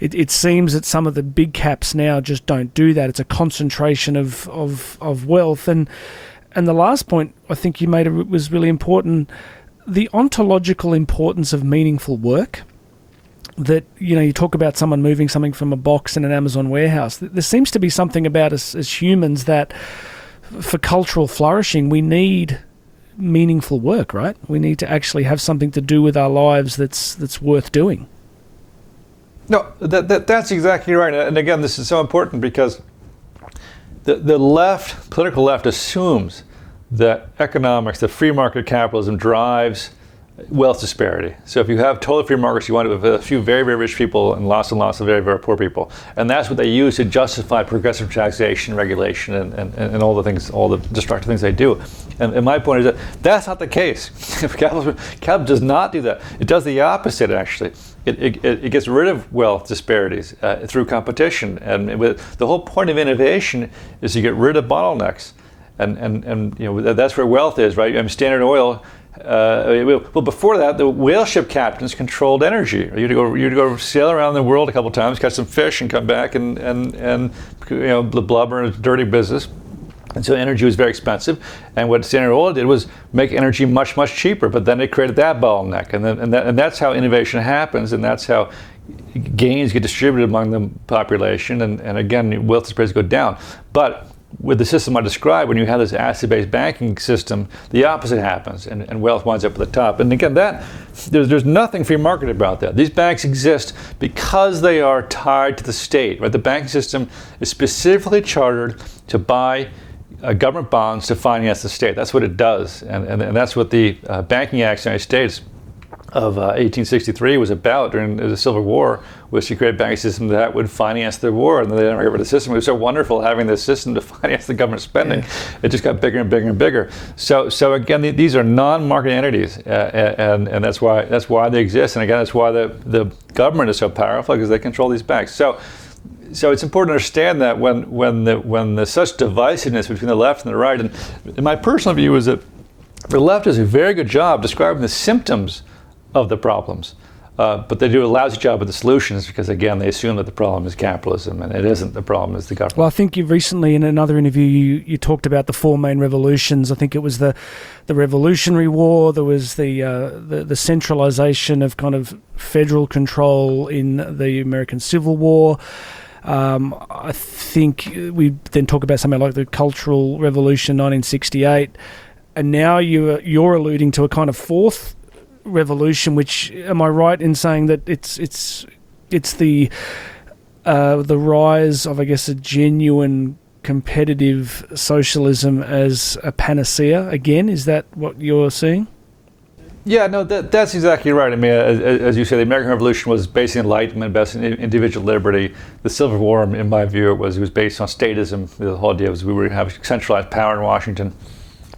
Speaker 1: it, it seems that some of the big caps now just don't do that. It's a concentration of, of, of wealth. And, and the last point I think you made was really important the ontological importance of meaningful work that you know you talk about someone moving something from a box in an Amazon warehouse. There seems to be something about us as humans that, for cultural flourishing, we need meaningful work. Right? We need to actually have something to do with our lives that's that's worth doing.
Speaker 2: No, that, that that's exactly right. And again, this is so important because the the left, political left, assumes that economics, that free market capitalism drives wealth disparity. So if you have total free markets, you wind up with a few very, very rich people and lots and lots of very, very poor people. And that's what they use to justify progressive taxation, regulation, and, and, and all the things, all the destructive things they do. And, and my point is that that's not the case. capitalism, capitalism does not do that. It does the opposite, actually. It, it, it gets rid of wealth disparities uh, through competition. And with, the whole point of innovation is to get rid of bottlenecks and and and you know that's where wealth is, right? I mean, Standard Oil. Uh, well, before that, the whale ship captains controlled energy. You'd go, you'd go sail around the world a couple times, catch some fish, and come back and and and you know the blubber and dirty business. And so energy was very expensive. And what Standard Oil did was make energy much much cheaper. But then it created that bottleneck, and then and, that, and that's how innovation happens, and that's how gains get distributed among the population. And, and again, wealth spreads go down. But with the system I described, when you have this asset-based banking system, the opposite happens, and, and, wealth winds up at the top. And again, that there's, there's nothing free market about that. These banks exist because they are tied to the state. Right? The banking system is specifically chartered to buy uh, government bonds to finance the state. That's what it does, and, and, and that's what the uh, Banking Act of the United States of uh, 1863 was about during the Civil War was to create a banking system that would finance the war. And then they got rid of the system. It was so wonderful having this system to finance the government spending. Yeah. It just got bigger and bigger and bigger. So, so again, the, these are non-market entities, uh, and, and that's why that's why they exist. And again, that's why the, the government is so powerful because they control these banks. So. So it's important to understand that when when the when there's such divisiveness between the left and the right, and, and my personal view is that the left does a very good job describing the symptoms of the problems. Uh, but they do a lousy job of the solutions because, again, they assume that the problem is capitalism and it isn't. The problem is the government.
Speaker 1: Well, I think you recently, in another interview, you, you talked about the four main revolutions. I think it was the the Revolutionary War. There was the uh, the, the centralization of kind of federal control in the American Civil War. Um, I think we then talk about something like the Cultural Revolution, 1968, and now you you're alluding to a kind of fourth revolution. Which am I right in saying that it's it's it's the uh, the rise of I guess a genuine competitive socialism as a panacea again? Is that what you're seeing?
Speaker 2: Yeah, no, that, that's exactly right. I mean, as, as, you say, the American Revolution was based in enlightenment, based in individual liberty. The Civil War, in my view, was it was based on statism. The whole idea was we were have centralized power in Washington.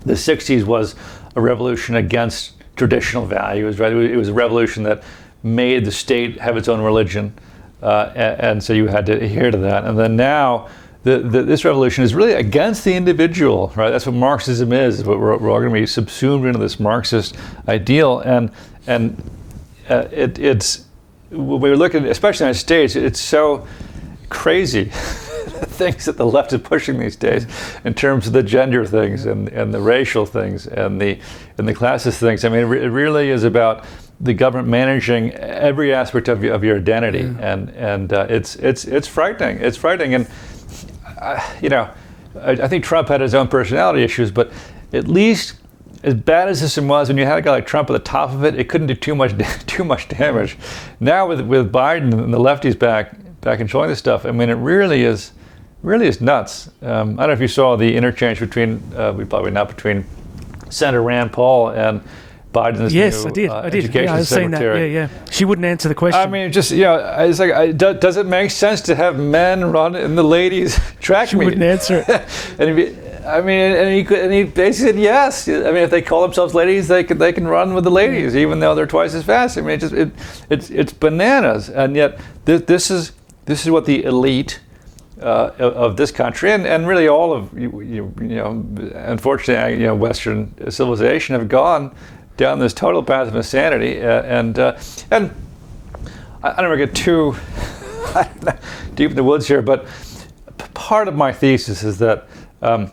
Speaker 2: The '60s was a revolution against traditional values, right? It was a revolution that made the state have its own religion, uh, and, so you had to adhere to that. And then now, the, the, this revolution is really against the individual, right? That's what Marxism is. We're, we're all going to be subsumed into this Marxist ideal, and and uh, it, it's when we look at, especially in the United States, it's so crazy. things that the left is pushing these days in terms of the gender things and, and the racial things and the and the classist things. I mean, it, re- it really is about the government managing every aspect of your, of your identity, yeah. and and uh, it's it's it's frightening. It's frightening, and uh, you know, I, I, think Trump had his own personality issues, but at least as bad as this was, when you had a guy like Trump at the top of it, it couldn't do too much too much damage. Now with with Biden and the lefties back back controlling this stuff, I mean, it really is really is nuts. Um, I don't know if you saw the interchange between uh, we probably not between Senator Rand Paul and Biden's
Speaker 1: yes,
Speaker 2: new,
Speaker 1: I did.
Speaker 2: Uh,
Speaker 1: I did.
Speaker 2: Education
Speaker 1: yeah, I was saying that. Yeah, yeah. She wouldn't answer the question.
Speaker 2: I mean, just you know, it's like, I, do, does it make sense to have men run in the ladies' track
Speaker 1: she
Speaker 2: meet?
Speaker 1: wouldn't answer it.
Speaker 2: and I mean, and he could, and he basically said yes. I mean, if they call themselves ladies, they can they can run with the ladies, even though they're twice as fast. I mean, it just it, it's it's bananas, and yet this, this is this is what the elite uh, of this country. And, and really all of you, you, you know unfortunately you know Western civilization have gone down this total path of insanity. Uh, and uh, and I, I don't want to get too deep in the woods here but part of my thesis is that um,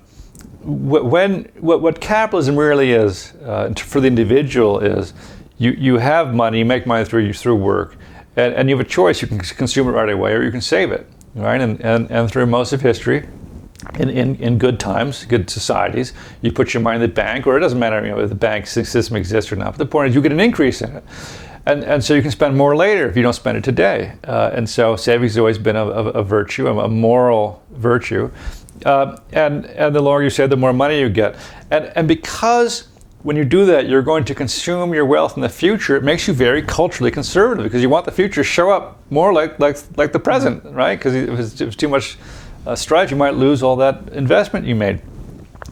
Speaker 2: when what, what, capitalism really is uh, for the individual is you, you have money you make money through through work and, and you have a choice. You can consume it right away or you can save it right? And, and, and through most of history, in, in, in good times, good societies, you put your money in the bank, or it doesn't matter you know, if the bank system exists or not, but the point is you get an increase in it. And, and so you can spend more later if you don't spend it today. Uh, and so savings has always been a, a, a virtue, a, moral virtue. Uh, and, and the longer you save, the more money you get. And, and because when you do that, you're going to consume your wealth in the future. It makes you very culturally conservative because you want the future to show up more like like like the present, right? Because if it's, if it's too much uh, strife, you might lose all that investment you made.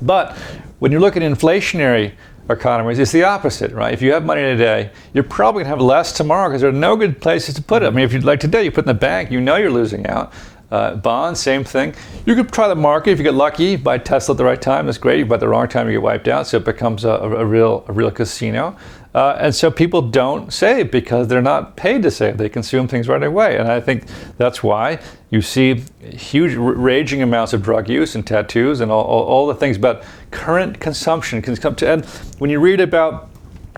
Speaker 2: But when you look at inflationary economies, it's the opposite, right? If you have money today, you're probably going to have less tomorrow because there are no good places to put it. I mean, if you'd like today, you put in the bank, you know you're losing out. Uh, bonds, same thing. You could try the market if you get lucky. Buy Tesla at the right time, that's great. You buy the wrong time, you get wiped out. So it becomes a, a real, a real casino. Uh, and so people don't save because they're not paid to save. They consume things right away. And I think that's why you see huge, raging amounts of drug use and tattoos and all, all, all the things about current consumption. And when you read about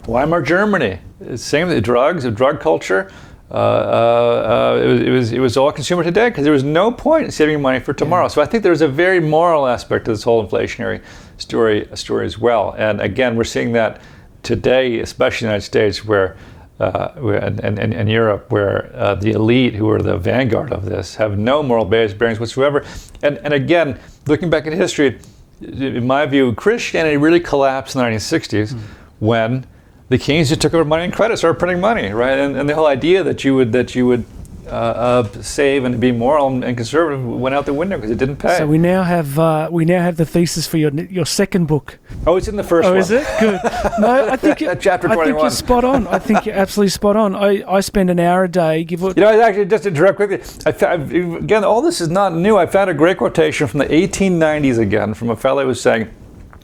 Speaker 2: Weimar Germany, same the drugs, the drug culture. Uh, uh, uh, it, was, it, was, it was all consumer today because there was no point in saving money for tomorrow. Yeah. So I think there's a very moral aspect to this whole inflationary story story as well. And again, we're seeing that today, especially in the United States, where uh, and, and, and, Europe, where uh, the elite, who are the vanguard of this, have no moral bearings whatsoever. And, and again, looking back at history, in my view, Christianity really collapsed in the 1960s mm. when the Kings just took over money and credit, started printing money, right? And, and the whole idea that you would that you would uh, uh, save and be moral and conservative went out the window because it didn't pay.
Speaker 1: So we now have uh, we now have the thesis for your your second book.
Speaker 2: Oh, it's in the first.
Speaker 1: Oh,
Speaker 2: one.
Speaker 1: is it good? No, I think
Speaker 2: chapter
Speaker 1: I think you're spot on. I think you're absolutely spot on. I, I spend an hour a day. Give
Speaker 2: it. You know, actually, just to interrupt quickly. I again, all this is not new. I found a great quotation from the 1890s again from a fellow who was saying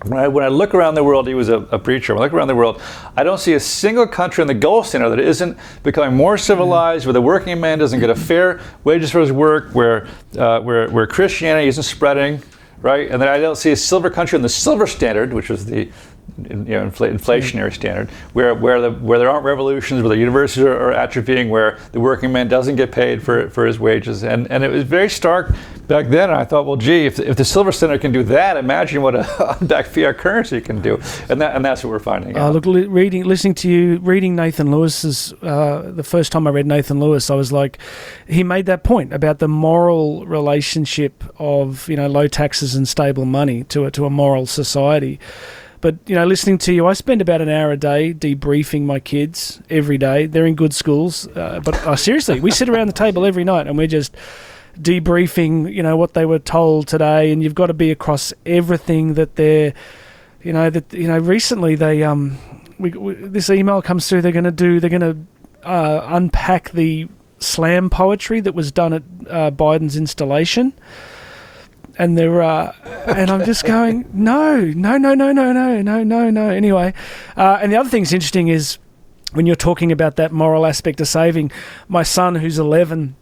Speaker 2: when I, when I, look around the world, he was a, a, preacher. When I look around the world, I don't see a single country in the gold standard that isn't becoming more civilized, where the working man doesn't get a fair wages for his work, where, uh, where, where Christianity isn't spreading, right? And then I don't see a silver country in the silver standard, which was the you know, infl- inflationary standard, where where the where there aren't revolutions, where the universities are, are, atrophying, where the working man doesn't get paid for for his wages, and and it was very stark back then. And I thought, well, gee, if, if the silver standard can do that, imagine what a unbacked fiat currency can do, and that and that's what we're finding.
Speaker 1: Uh, look, li- reading, listening to you, reading Nathan Lewis's uh, the first time I read Nathan Lewis, I was like, he made that point about the moral relationship of you know low taxes and stable money to a, to a moral society. But you know, listening to you, I spend about an hour a day debriefing my kids every day. They're in good schools, uh, but uh, seriously, we sit around the table every night and we're just debriefing. You know what they were told today, and you've got to be across everything that they're. You know that you know. Recently, they um, we, we, this email comes through. They're going to do. They're going to uh, unpack the slam poetry that was done at uh, Biden's installation and they're uh, and I'm just going no no no no no no no no no. Anyway uh, and the other thing that's interesting is when you're talking about that moral aspect of saving my son who's 11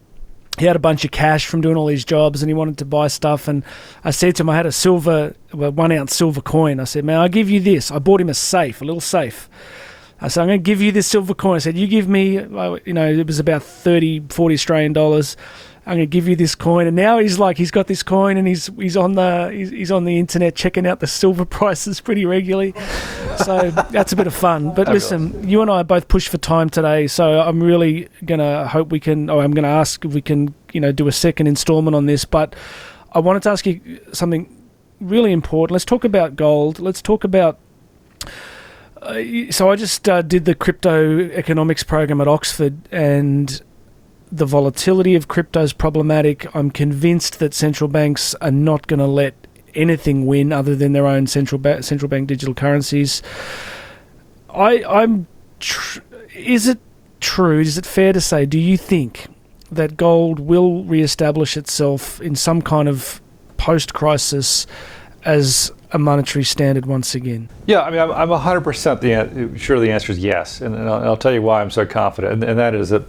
Speaker 1: he had a bunch of cash from doing all these jobs and he wanted to buy stuff. And I said to him I had a silver well, one ounce silver coin. I said man I'll give you this? I bought him a safe a little safe. I said, I'm going to give you this silver coin. I said, you give me, uh, you know, it was about 30, 40 Australian dollars. I'm going to give you this coin. And now he's like, he's got this coin and he's he's on the he's, he's on the internet checking out the silver prices pretty regularly. So that's a bit of fun. But listen, you and I both pushed for time today, so I'm really going to hope we can. Or I'm going to ask if we can, you know, do a second installment on this. But I wanted to ask you something really important. Let's talk about gold. Let's talk about uh, so I just uh, did the crypto economics program at Oxford, and the volatility of crypto is problematic. I'm convinced that central banks are not going to let anything win other than their own central ba- central bank digital currencies. I, I'm. Tr- is it true? Is it fair to say? Do you think that gold will re-establish itself in some kind of post-crisis as a monetary standard once again?
Speaker 2: Yeah, I mean, I'm, I'm 100% the, sure the answer is yes. And, and, I'll, I'll, tell you why I'm so confident. And, and that is that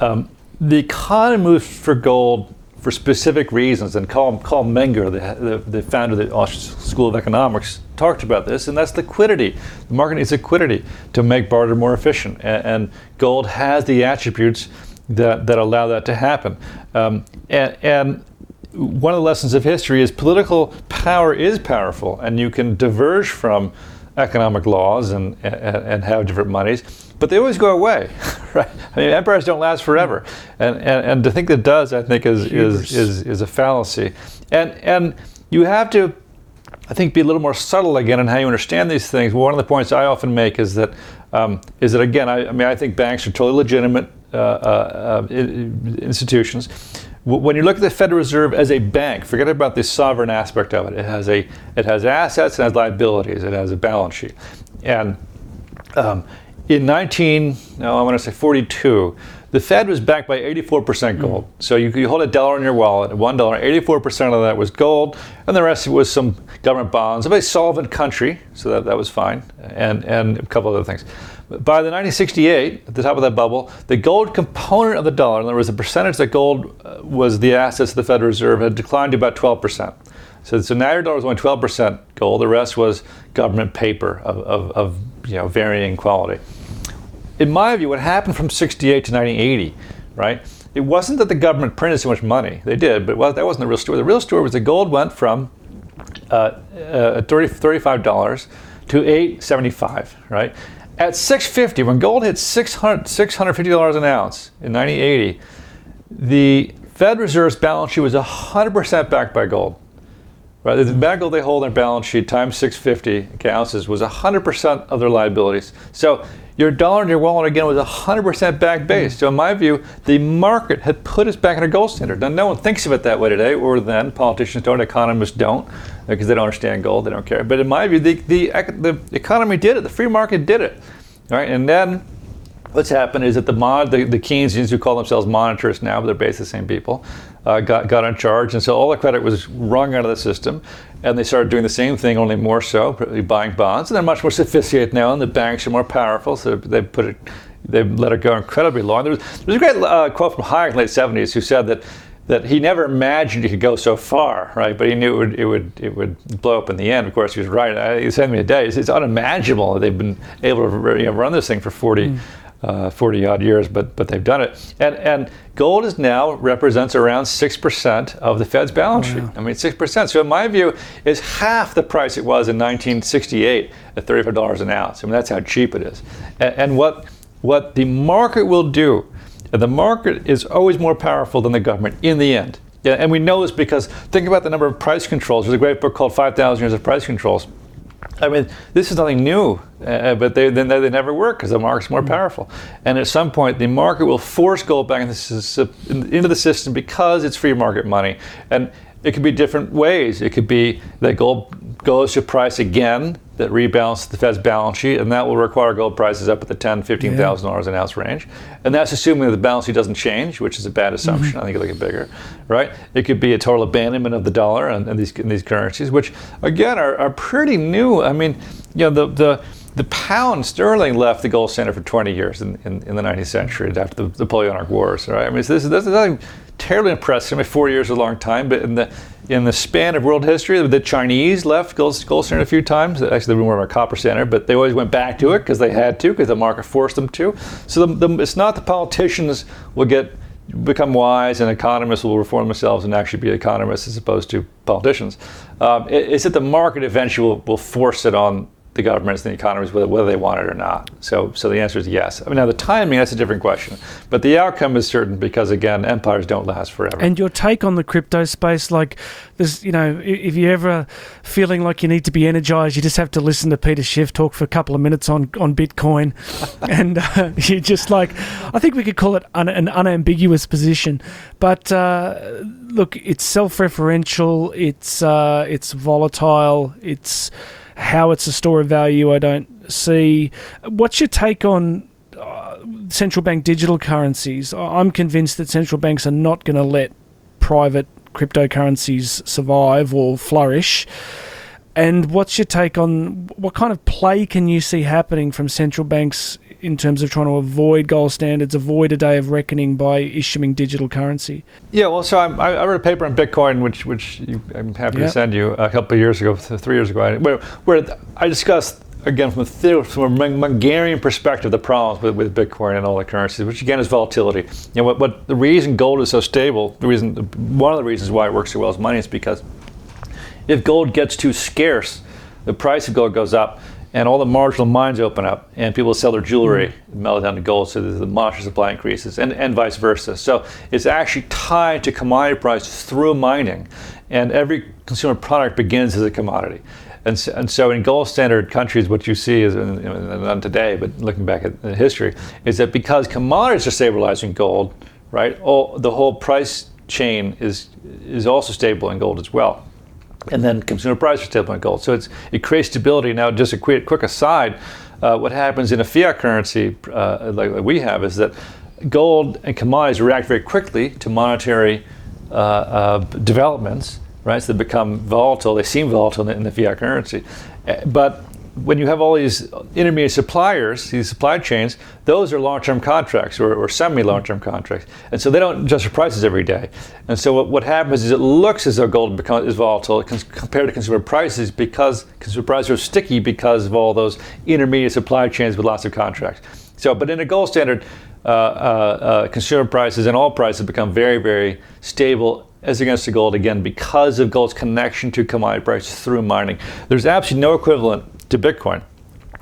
Speaker 2: um, the economy moves for gold for specific reasons. And Carl, Menger, the, the, the founder of the School of Economics, talked about this, and that's liquidity. The market needs liquidity to make barter more efficient. And, and gold has the attributes that, that allow that to happen. Um, and, and one of the lessons of history is political power is powerful, and you can diverge from economic laws and, and, and have different monies, but they always go away, right? I mean, empires don't last forever, and, and, and to think that does, I think, is, is, is, is a fallacy. And, and you have to, I think, be a little more subtle again in how you understand these things. One of the points I often make is that, um, is that again, I, I, mean, I think banks are totally legitimate uh, uh, uh, institutions when you look at the Federal Reserve as a bank, forget about the sovereign aspect of it. It has a it has assets and has liabilities. It has a balance sheet, and um, in 19, no, I want to say 42, the Fed was backed by 84% gold. Mm. So you, you hold a dollar in your wallet, one dollar, 84% of that was gold, and the rest was some government bonds of a very solvent country, so that, that was fine, and, and a couple other things. By the 1968, at the top of that bubble, the gold component of the dollar, in other words, the percentage that gold uh, was the assets of the Federal Reserve, had declined to about 12%. So, so now your dollar was only 12% gold. The rest was government paper of, of, of you know, varying quality. In my view, what happened from 68 to 1980, right? It wasn't that the government printed so much money. They did, but that wasn't the real story. The real story was that gold went from uh, uh, 30, $35 to 875 right? At 650, when gold hit 600, $650 an ounce in 1980, the Fed Reserve's balance sheet was 100% backed by gold. Right, the bag gold they hold on their balance sheet times 650 ounces was 100% of their liabilities. So your dollar in your wallet again was 100% back based. So in my view, the market had put us back in a gold standard. Now no one thinks of it that way today, or then politicians don't, economists don't, because they don't understand gold, they don't care. But in my view, the, the, the economy did it, the free market did it. Right, and then what's happened is that the mod, the, the Keynesians who call themselves monetarists now, but they're basically the same people, uh, got, got in charge. And so all the credit was wrung out of the system. And they started doing the same thing, only more so, buying bonds. And they're much more sophisticated now, and the banks are more powerful. So they put it, they let it go incredibly long. There was, there was a great uh, quote from Hayek in the late 70s who said that that he never imagined he could go so far, right? But he knew it would it would it would blow up in the end. Of course, he was right. He sent me a day. It's, it's unimaginable that they've been able to you know, run this thing for 40, mm uh, 40 odd years, but but they've done it. And and gold is now represents around six percent of the Fed's balance sheet. I mean, six percent. So in my view, is half the price it was in 1968 at 35 dollars an ounce. I mean, that's how cheap it is. And, and what what the market will do, and the market is always more powerful than the government in the end. Yeah, and we know this because think about the number of price controls. There's a great book called 5,000 Years of Price Controls I mean, this is nothing new, uh, but they, they, they never work because the market's more mm-hmm. powerful. And at some point, the market will force gold back into the system because it's free market money. And it could be different ways. It could be that gold goes to price again that rebalances the Fed's balance sheet, and that will require gold prices up at the ten, fifteen thousand dollars an ounce range. And that's assuming that the balance sheet doesn't change, which is a bad assumption. Mm-hmm. I think it'll get bigger, right? It could be a total abandonment of the dollar and, and these and these currencies, which again are, are pretty new. I mean, you know, the the the pound sterling left the gold standard for 20 years in, in, in the 19th century after the, the Napoleonic Wars, right? I mean, so this, this is nothing terribly impressive. I mean, four years is a long time, but in the in the span of world history, the Chinese left gold, gold standard a few times. Actually, they were more of a copper standard, but they always went back to it because they had to, because the market forced them to. So the, the, it's not the politicians will get become wise and economists will reform themselves and actually be economists as opposed to politicians. Um, it, it's that the market eventually will, will force it on the governments and the economies whether, whether they want it or not. So, so the answer is yes. I mean, now the timing that's a different question, but the outcome is certain because again, empires don't last forever.
Speaker 1: And your take on the crypto space, like there's, you know, if you're ever feeling like you need to be energized, you just have to listen to Peter Schiff talk for a couple of minutes on on Bitcoin, and uh, you just like, I think we could call it un, an unambiguous position, but. Uh, look, it's self-referential. It's uh, it's volatile. It's how it's a store of value, I don't see. What's your take on uh, central bank digital currencies? I'm convinced that central banks are not going to let private cryptocurrencies survive or flourish. And what's your take on what kind of play can you see happening from central banks in terms of trying to avoid gold standards, avoid a day of reckoning by issuing digital currency?
Speaker 2: Yeah, well, so I, I wrote a paper on Bitcoin, which which you, I'm happy to send you a couple of years ago, three years ago, where, where I discussed again from a from a Mengerian perspective the problems with, with Bitcoin and all the currencies, which again is volatility. You know, what, what the reason gold is so stable, the reason one of the reasons why it works so well as money is because if gold gets too scarce, the price of gold goes up and all the marginal mines open up and people sell their jewelry mm. melt it down to gold so the monetary supply increases and, and vice versa. So it's actually tied to commodity prices through mining and every consumer product begins as a commodity. And so, and so in gold standard countries what you see is not today but looking back at history is that because commodities are stabilizing gold right all, the whole price chain is is also stable in gold as well and then consumer price stable in gold. So it creates stability. Now, just a quick, quick aside, uh, what happens in a fiat currency uh, like, like, we have is that gold and commodities react very quickly to monetary uh, uh developments, right? So they become volatile. They seem volatile in the, in the fiat currency, uh, but when you have all these intermediate suppliers, these supply chains, those are long-term contracts or, or semi-long-term contracts, and so they don't adjust their prices every day. And so what, what happens is it looks as though gold becomes is volatile compared to consumer prices because consumer prices are sticky because of all those intermediate supply chains with lots of contracts. So, but in a gold standard, uh, uh, uh, consumer prices and all prices become very, very stable as against the gold again because of gold's connection to commodity prices through mining. There's absolutely no equivalent to Bitcoin,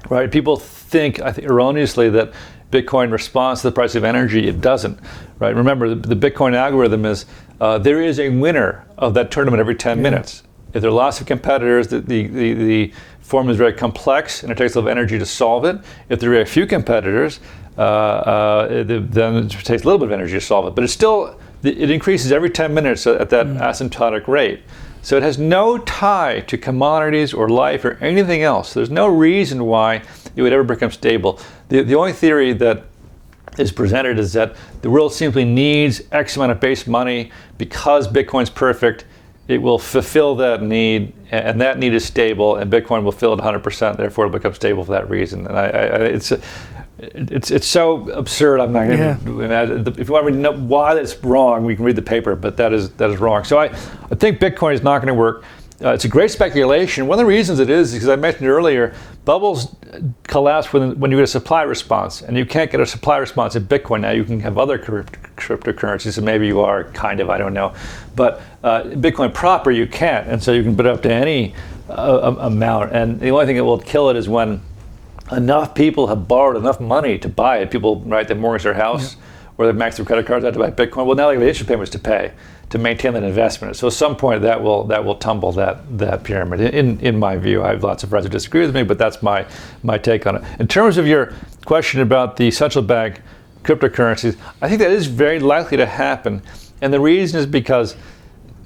Speaker 2: right? People think, I think erroneously, that Bitcoin responds to the price of energy. It doesn't, right? Remember, the, the Bitcoin algorithm is uh, there is a winner of that tournament every 10 yeah. minutes. If there are lots of competitors, the, the, the, the formula is very complex and it takes a lot of energy to solve it. If there are a few competitors, uh, uh, then it takes a little bit of energy to solve it. But it's still, it increases every 10 minutes at that mm. asymptotic rate. So it has no tie to commodities or life or anything else. There's no reason why it would ever become stable. The, the only theory that is presented is that the world simply needs X amount of base money because Bitcoin's perfect. It will fulfill that need, and that need is stable, and Bitcoin will fill it 100%. Therefore, it'll become stable for that reason. And I, I, it's it's it's so absurd. I'm not going yeah. to imagine. If you want to know why that's wrong, we can read the paper. But that is that is wrong. So I, I think Bitcoin is not going to work. Uh, it's a great speculation. One of the reasons it is because I mentioned earlier, bubbles collapse when when you get a supply response, and you can't get a supply response in Bitcoin. Now you can have other cryptocurrencies, and maybe you are kind of I don't know, but uh, Bitcoin proper you can't, and so you can put it up to any uh, amount. And the only thing that will kill it is when enough people have borrowed enough money to buy it. People, right, they mortgage their house yeah. or they max their credit cards out to buy Bitcoin. Well, now they have interest payments to pay to maintain that investment. So at some point that will that will tumble that that pyramid. In in my view, I have lots of friends who disagree with me, but that's my my take on it. In terms of your question about the central bank cryptocurrencies, I think that is very likely to happen, and the reason is because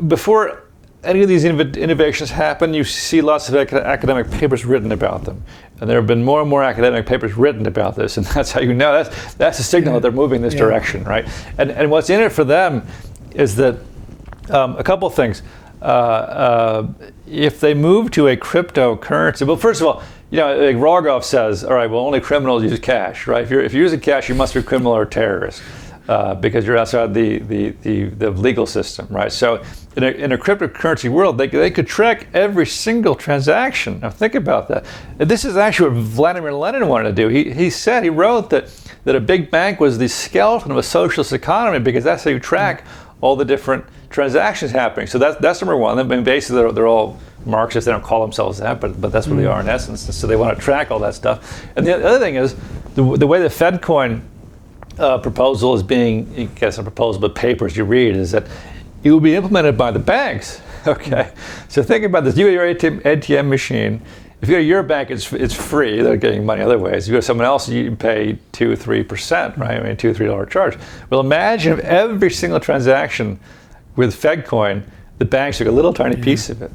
Speaker 2: before any of these innovations happen, you see lots of academic papers written about them. And there have been more and more academic papers written about this, and that's how you know that's that's a signal yeah. that they're moving this yeah. direction, right? And and what's in it for them is that um, a couple of things. Uh, uh, if they move to a cryptocurrency, well, first of all, you know, like Rogoff says, all right, well, only criminals use cash, right? If you're if you're using cash, you must be a criminal or a terrorist. uh, because you're outside the, the, the, the, legal system, right? So in a, in a cryptocurrency world, they, they could track every single transaction. Now think about that. This is actually what Vladimir Lenin wanted to do. He, he said, he wrote that, that a big bank was the skeleton of a socialist economy because that's how you track all the different transactions happening. So that's, that's number one. I mean, basically, they're, they're all Marxists. They don't call themselves that, but, but that's what mm. they are in essence. So they want to track all that stuff. And the other thing is the, the way the FedCoin uh, proposal is being, I guess a proposal, but papers you read is that it will be implemented by the banks. Okay, so think about this. You have your ATM, ATM machine. If you go to your bank, it's, it's free. They're getting money other ways. If you go to someone else, you pay two, three percent, right? I mean, two, three dollar charge. Well, imagine if every single transaction with FedCoin, the banks took a little tiny yeah. piece of it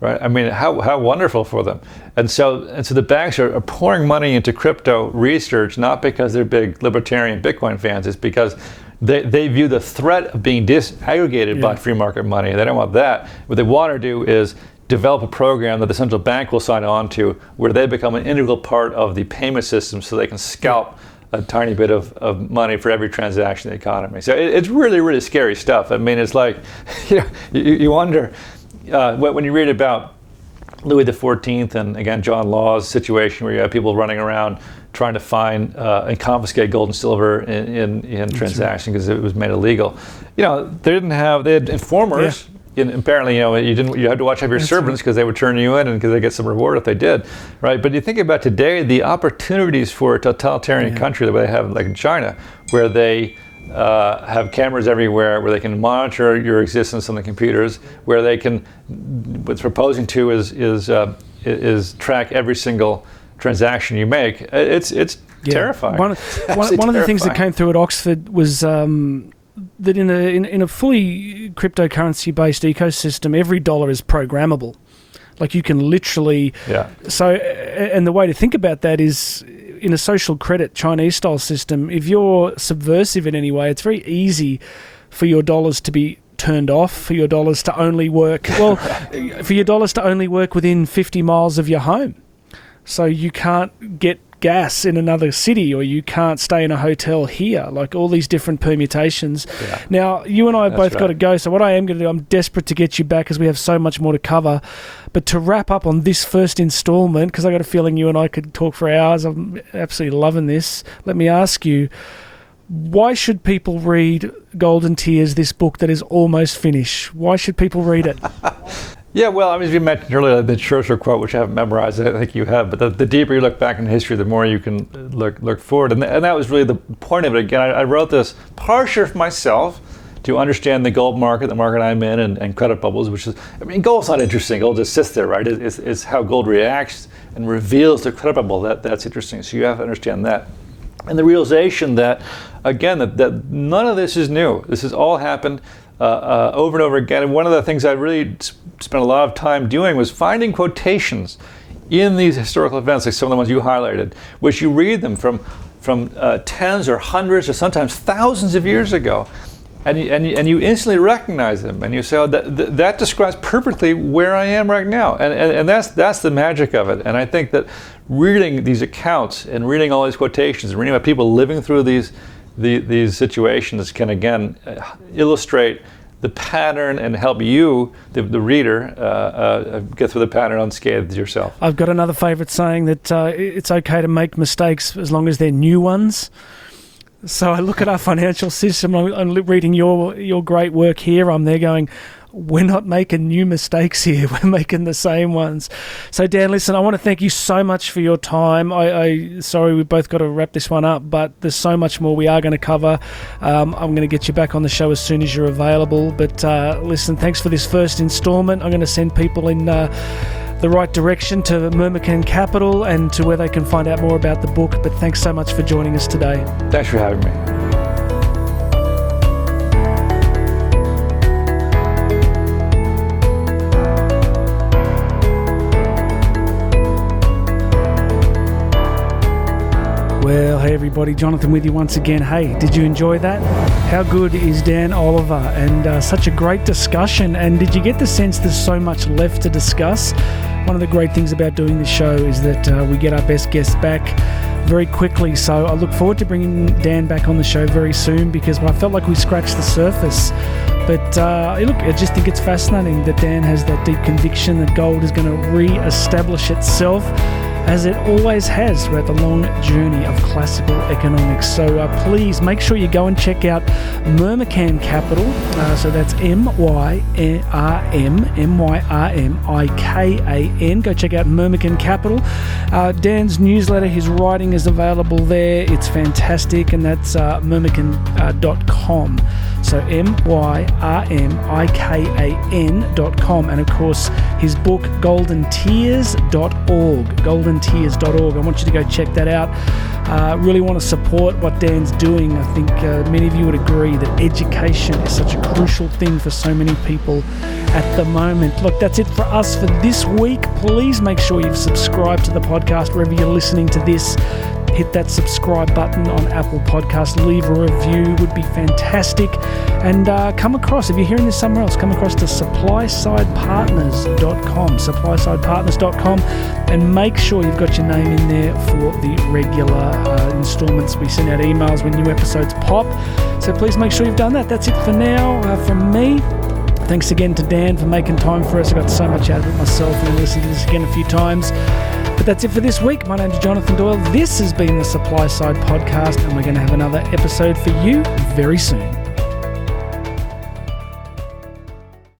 Speaker 2: right? I mean, how, how wonderful for them. And so, and so the banks are, are, pouring money into crypto research, not because they're big libertarian Bitcoin fans, it's because they, they view the threat of being disaggregated yeah. by free market money. They don't want that. What they want to do is develop a program that the central bank will sign on to where they become an integral part of the payment system so they can scalp a tiny bit of, of money for every transaction in the economy. So it, it's really, really scary stuff. I mean, it's like, you know, you, you wonder, uh, when you read about Louis XIV and again John Law's situation where you have people running around trying to find uh, and confiscate gold and silver in, in, in transaction because it was made illegal. You know, they didn't have they had informers. Yeah. In, apparently, you know, you didn't. You had to watch out your That's servants because right. they would turn you in and because they get some reward if they did, right? But you think about today, the opportunities for a totalitarian yeah. country the way they have, like in China, where they uh, have cameras everywhere where they can monitor your existence on the computers, where they can, what's proposing to is, is, uh, is track every single transaction you make. It's, it's yeah. terrifying.
Speaker 1: One, one, one of the things that came through at Oxford was um, that in a, in, in a fully cryptocurrency based ecosystem, every dollar is programmable. Like you can literally.
Speaker 2: Yeah.
Speaker 1: So, and the way to think about that is in a social credit Chinese style system, if you're subversive in any way, it's very easy for your dollars to be turned off, for your dollars to only work, well, for your dollars to only work within 50 miles of your home. So you can't get gas in another city or you can't stay in a hotel here. Like all these different permutations. Yeah. now you and i have both right. got to go. So what i am going to do i'm desperate to get you back because we have so much more to cover. But to wrap up on this first installment because i got a feeling you and i could talk for hours i'm absolutely loving this let me ask you why should people read golden tears this book that is almost finished? Why should people read it
Speaker 2: Yeah, well, I mean, as you mentioned earlier, the Churchill quote, which I haven't memorized, I think you have, but the, the, deeper you look back in history, the more you can look look forward. And, and that was really the point of it. Again, I, I wrote this partially for myself to understand the gold market, the market I'm in, and, and, credit bubbles, which is, I mean, gold's not interesting. Gold just sits there, right? It, it's, it's how gold reacts and reveals the credit bubble. That, that's interesting. So you have to understand that. And the realization that, again, that, that none of this is new. This has all happened uh, uh, over and over again. And one of the things I really spent a lot of time doing was finding quotations in these historical events, like some of the ones you highlighted, which you read them from from uh, tens or hundreds or sometimes thousands of years ago, and you, and and you instantly recognize them, and you say, oh, that, that describes perfectly where I am right now, and, and and that's that's the magic of it. And I think that reading these accounts and reading all these quotations, and reading about people living through these the, these situations can again uh, illustrate the pattern and help you, the, the reader, uh, uh, get through the pattern unscathed yourself.
Speaker 1: I've got another favorite saying that uh, it's okay to make mistakes as long as they're new ones. So I look at our financial system. I'm, I'm reading your your great work here. I'm there going, we're not making new mistakes here. We're making the same ones. So, Dan, listen, I want to thank you so much for your time. I, I sorry we both got to wrap this one up, but there's so much more we are going to cover. Um, I'm going to get you back on the show as soon as you're available. But uh, listen, thanks for this first instalment. I'm going to send people in. Uh, the right direction to Myrmikan Capital and to where they can find out more about the book. But thanks so much for joining us today.
Speaker 2: Thanks for having me.
Speaker 1: Hey everybody, Jonathan with you once again. Hey, did you enjoy that? How good is Dan Oliver? And uh, such a great discussion. And did you get the sense there's so much left to discuss? one of the great things about doing this show is that uh, we get our best guests back very quickly. So I look forward to bringing Dan back on the show very soon because I felt like we scratched the surface. But uh, look, I just think it's fascinating that Dan has that deep conviction that gold is going to re establish itself as it always has throughout the long journey of classical economics. So uh, please make sure you go and check out Myrmikan Capital. Uh, so that's M Y R M M Y R M I K A N. Go check out Myrmikan Capital. Uh, Dan's newsletter, his writing is available there. It's fantastic, and that's uh, myrmikan.com. So M Y R M I K A N dot com. And of course, his book, goldentears.org. Goldentears.org. I want you to go check that out. Uh, really want to support what Dan's doing. I think uh, many of you would agree that education is such a crucial thing for so many people at the moment. Look, that's it for us for this week. Please make sure you've subscribed to the podcast wherever you're listening to this hit that subscribe button on Apple Podcast, leave a review would be fantastic. And uh, come across, if you're hearing this somewhere else, come across to supplysidepartners.com, supplysidepartners.com, and make sure you've got your name in there for the regular uh, installments. We send out emails when new episodes pop. So please make sure you've done that. That's it for now uh, from me. Thanks again to Dan for making time for us. I got so much out of it myself and I listened to this again a few times. But that's it for this week. My name is Jonathan Doyle. This has been the Supply Side Podcast, and we're going to have another episode for you very soon.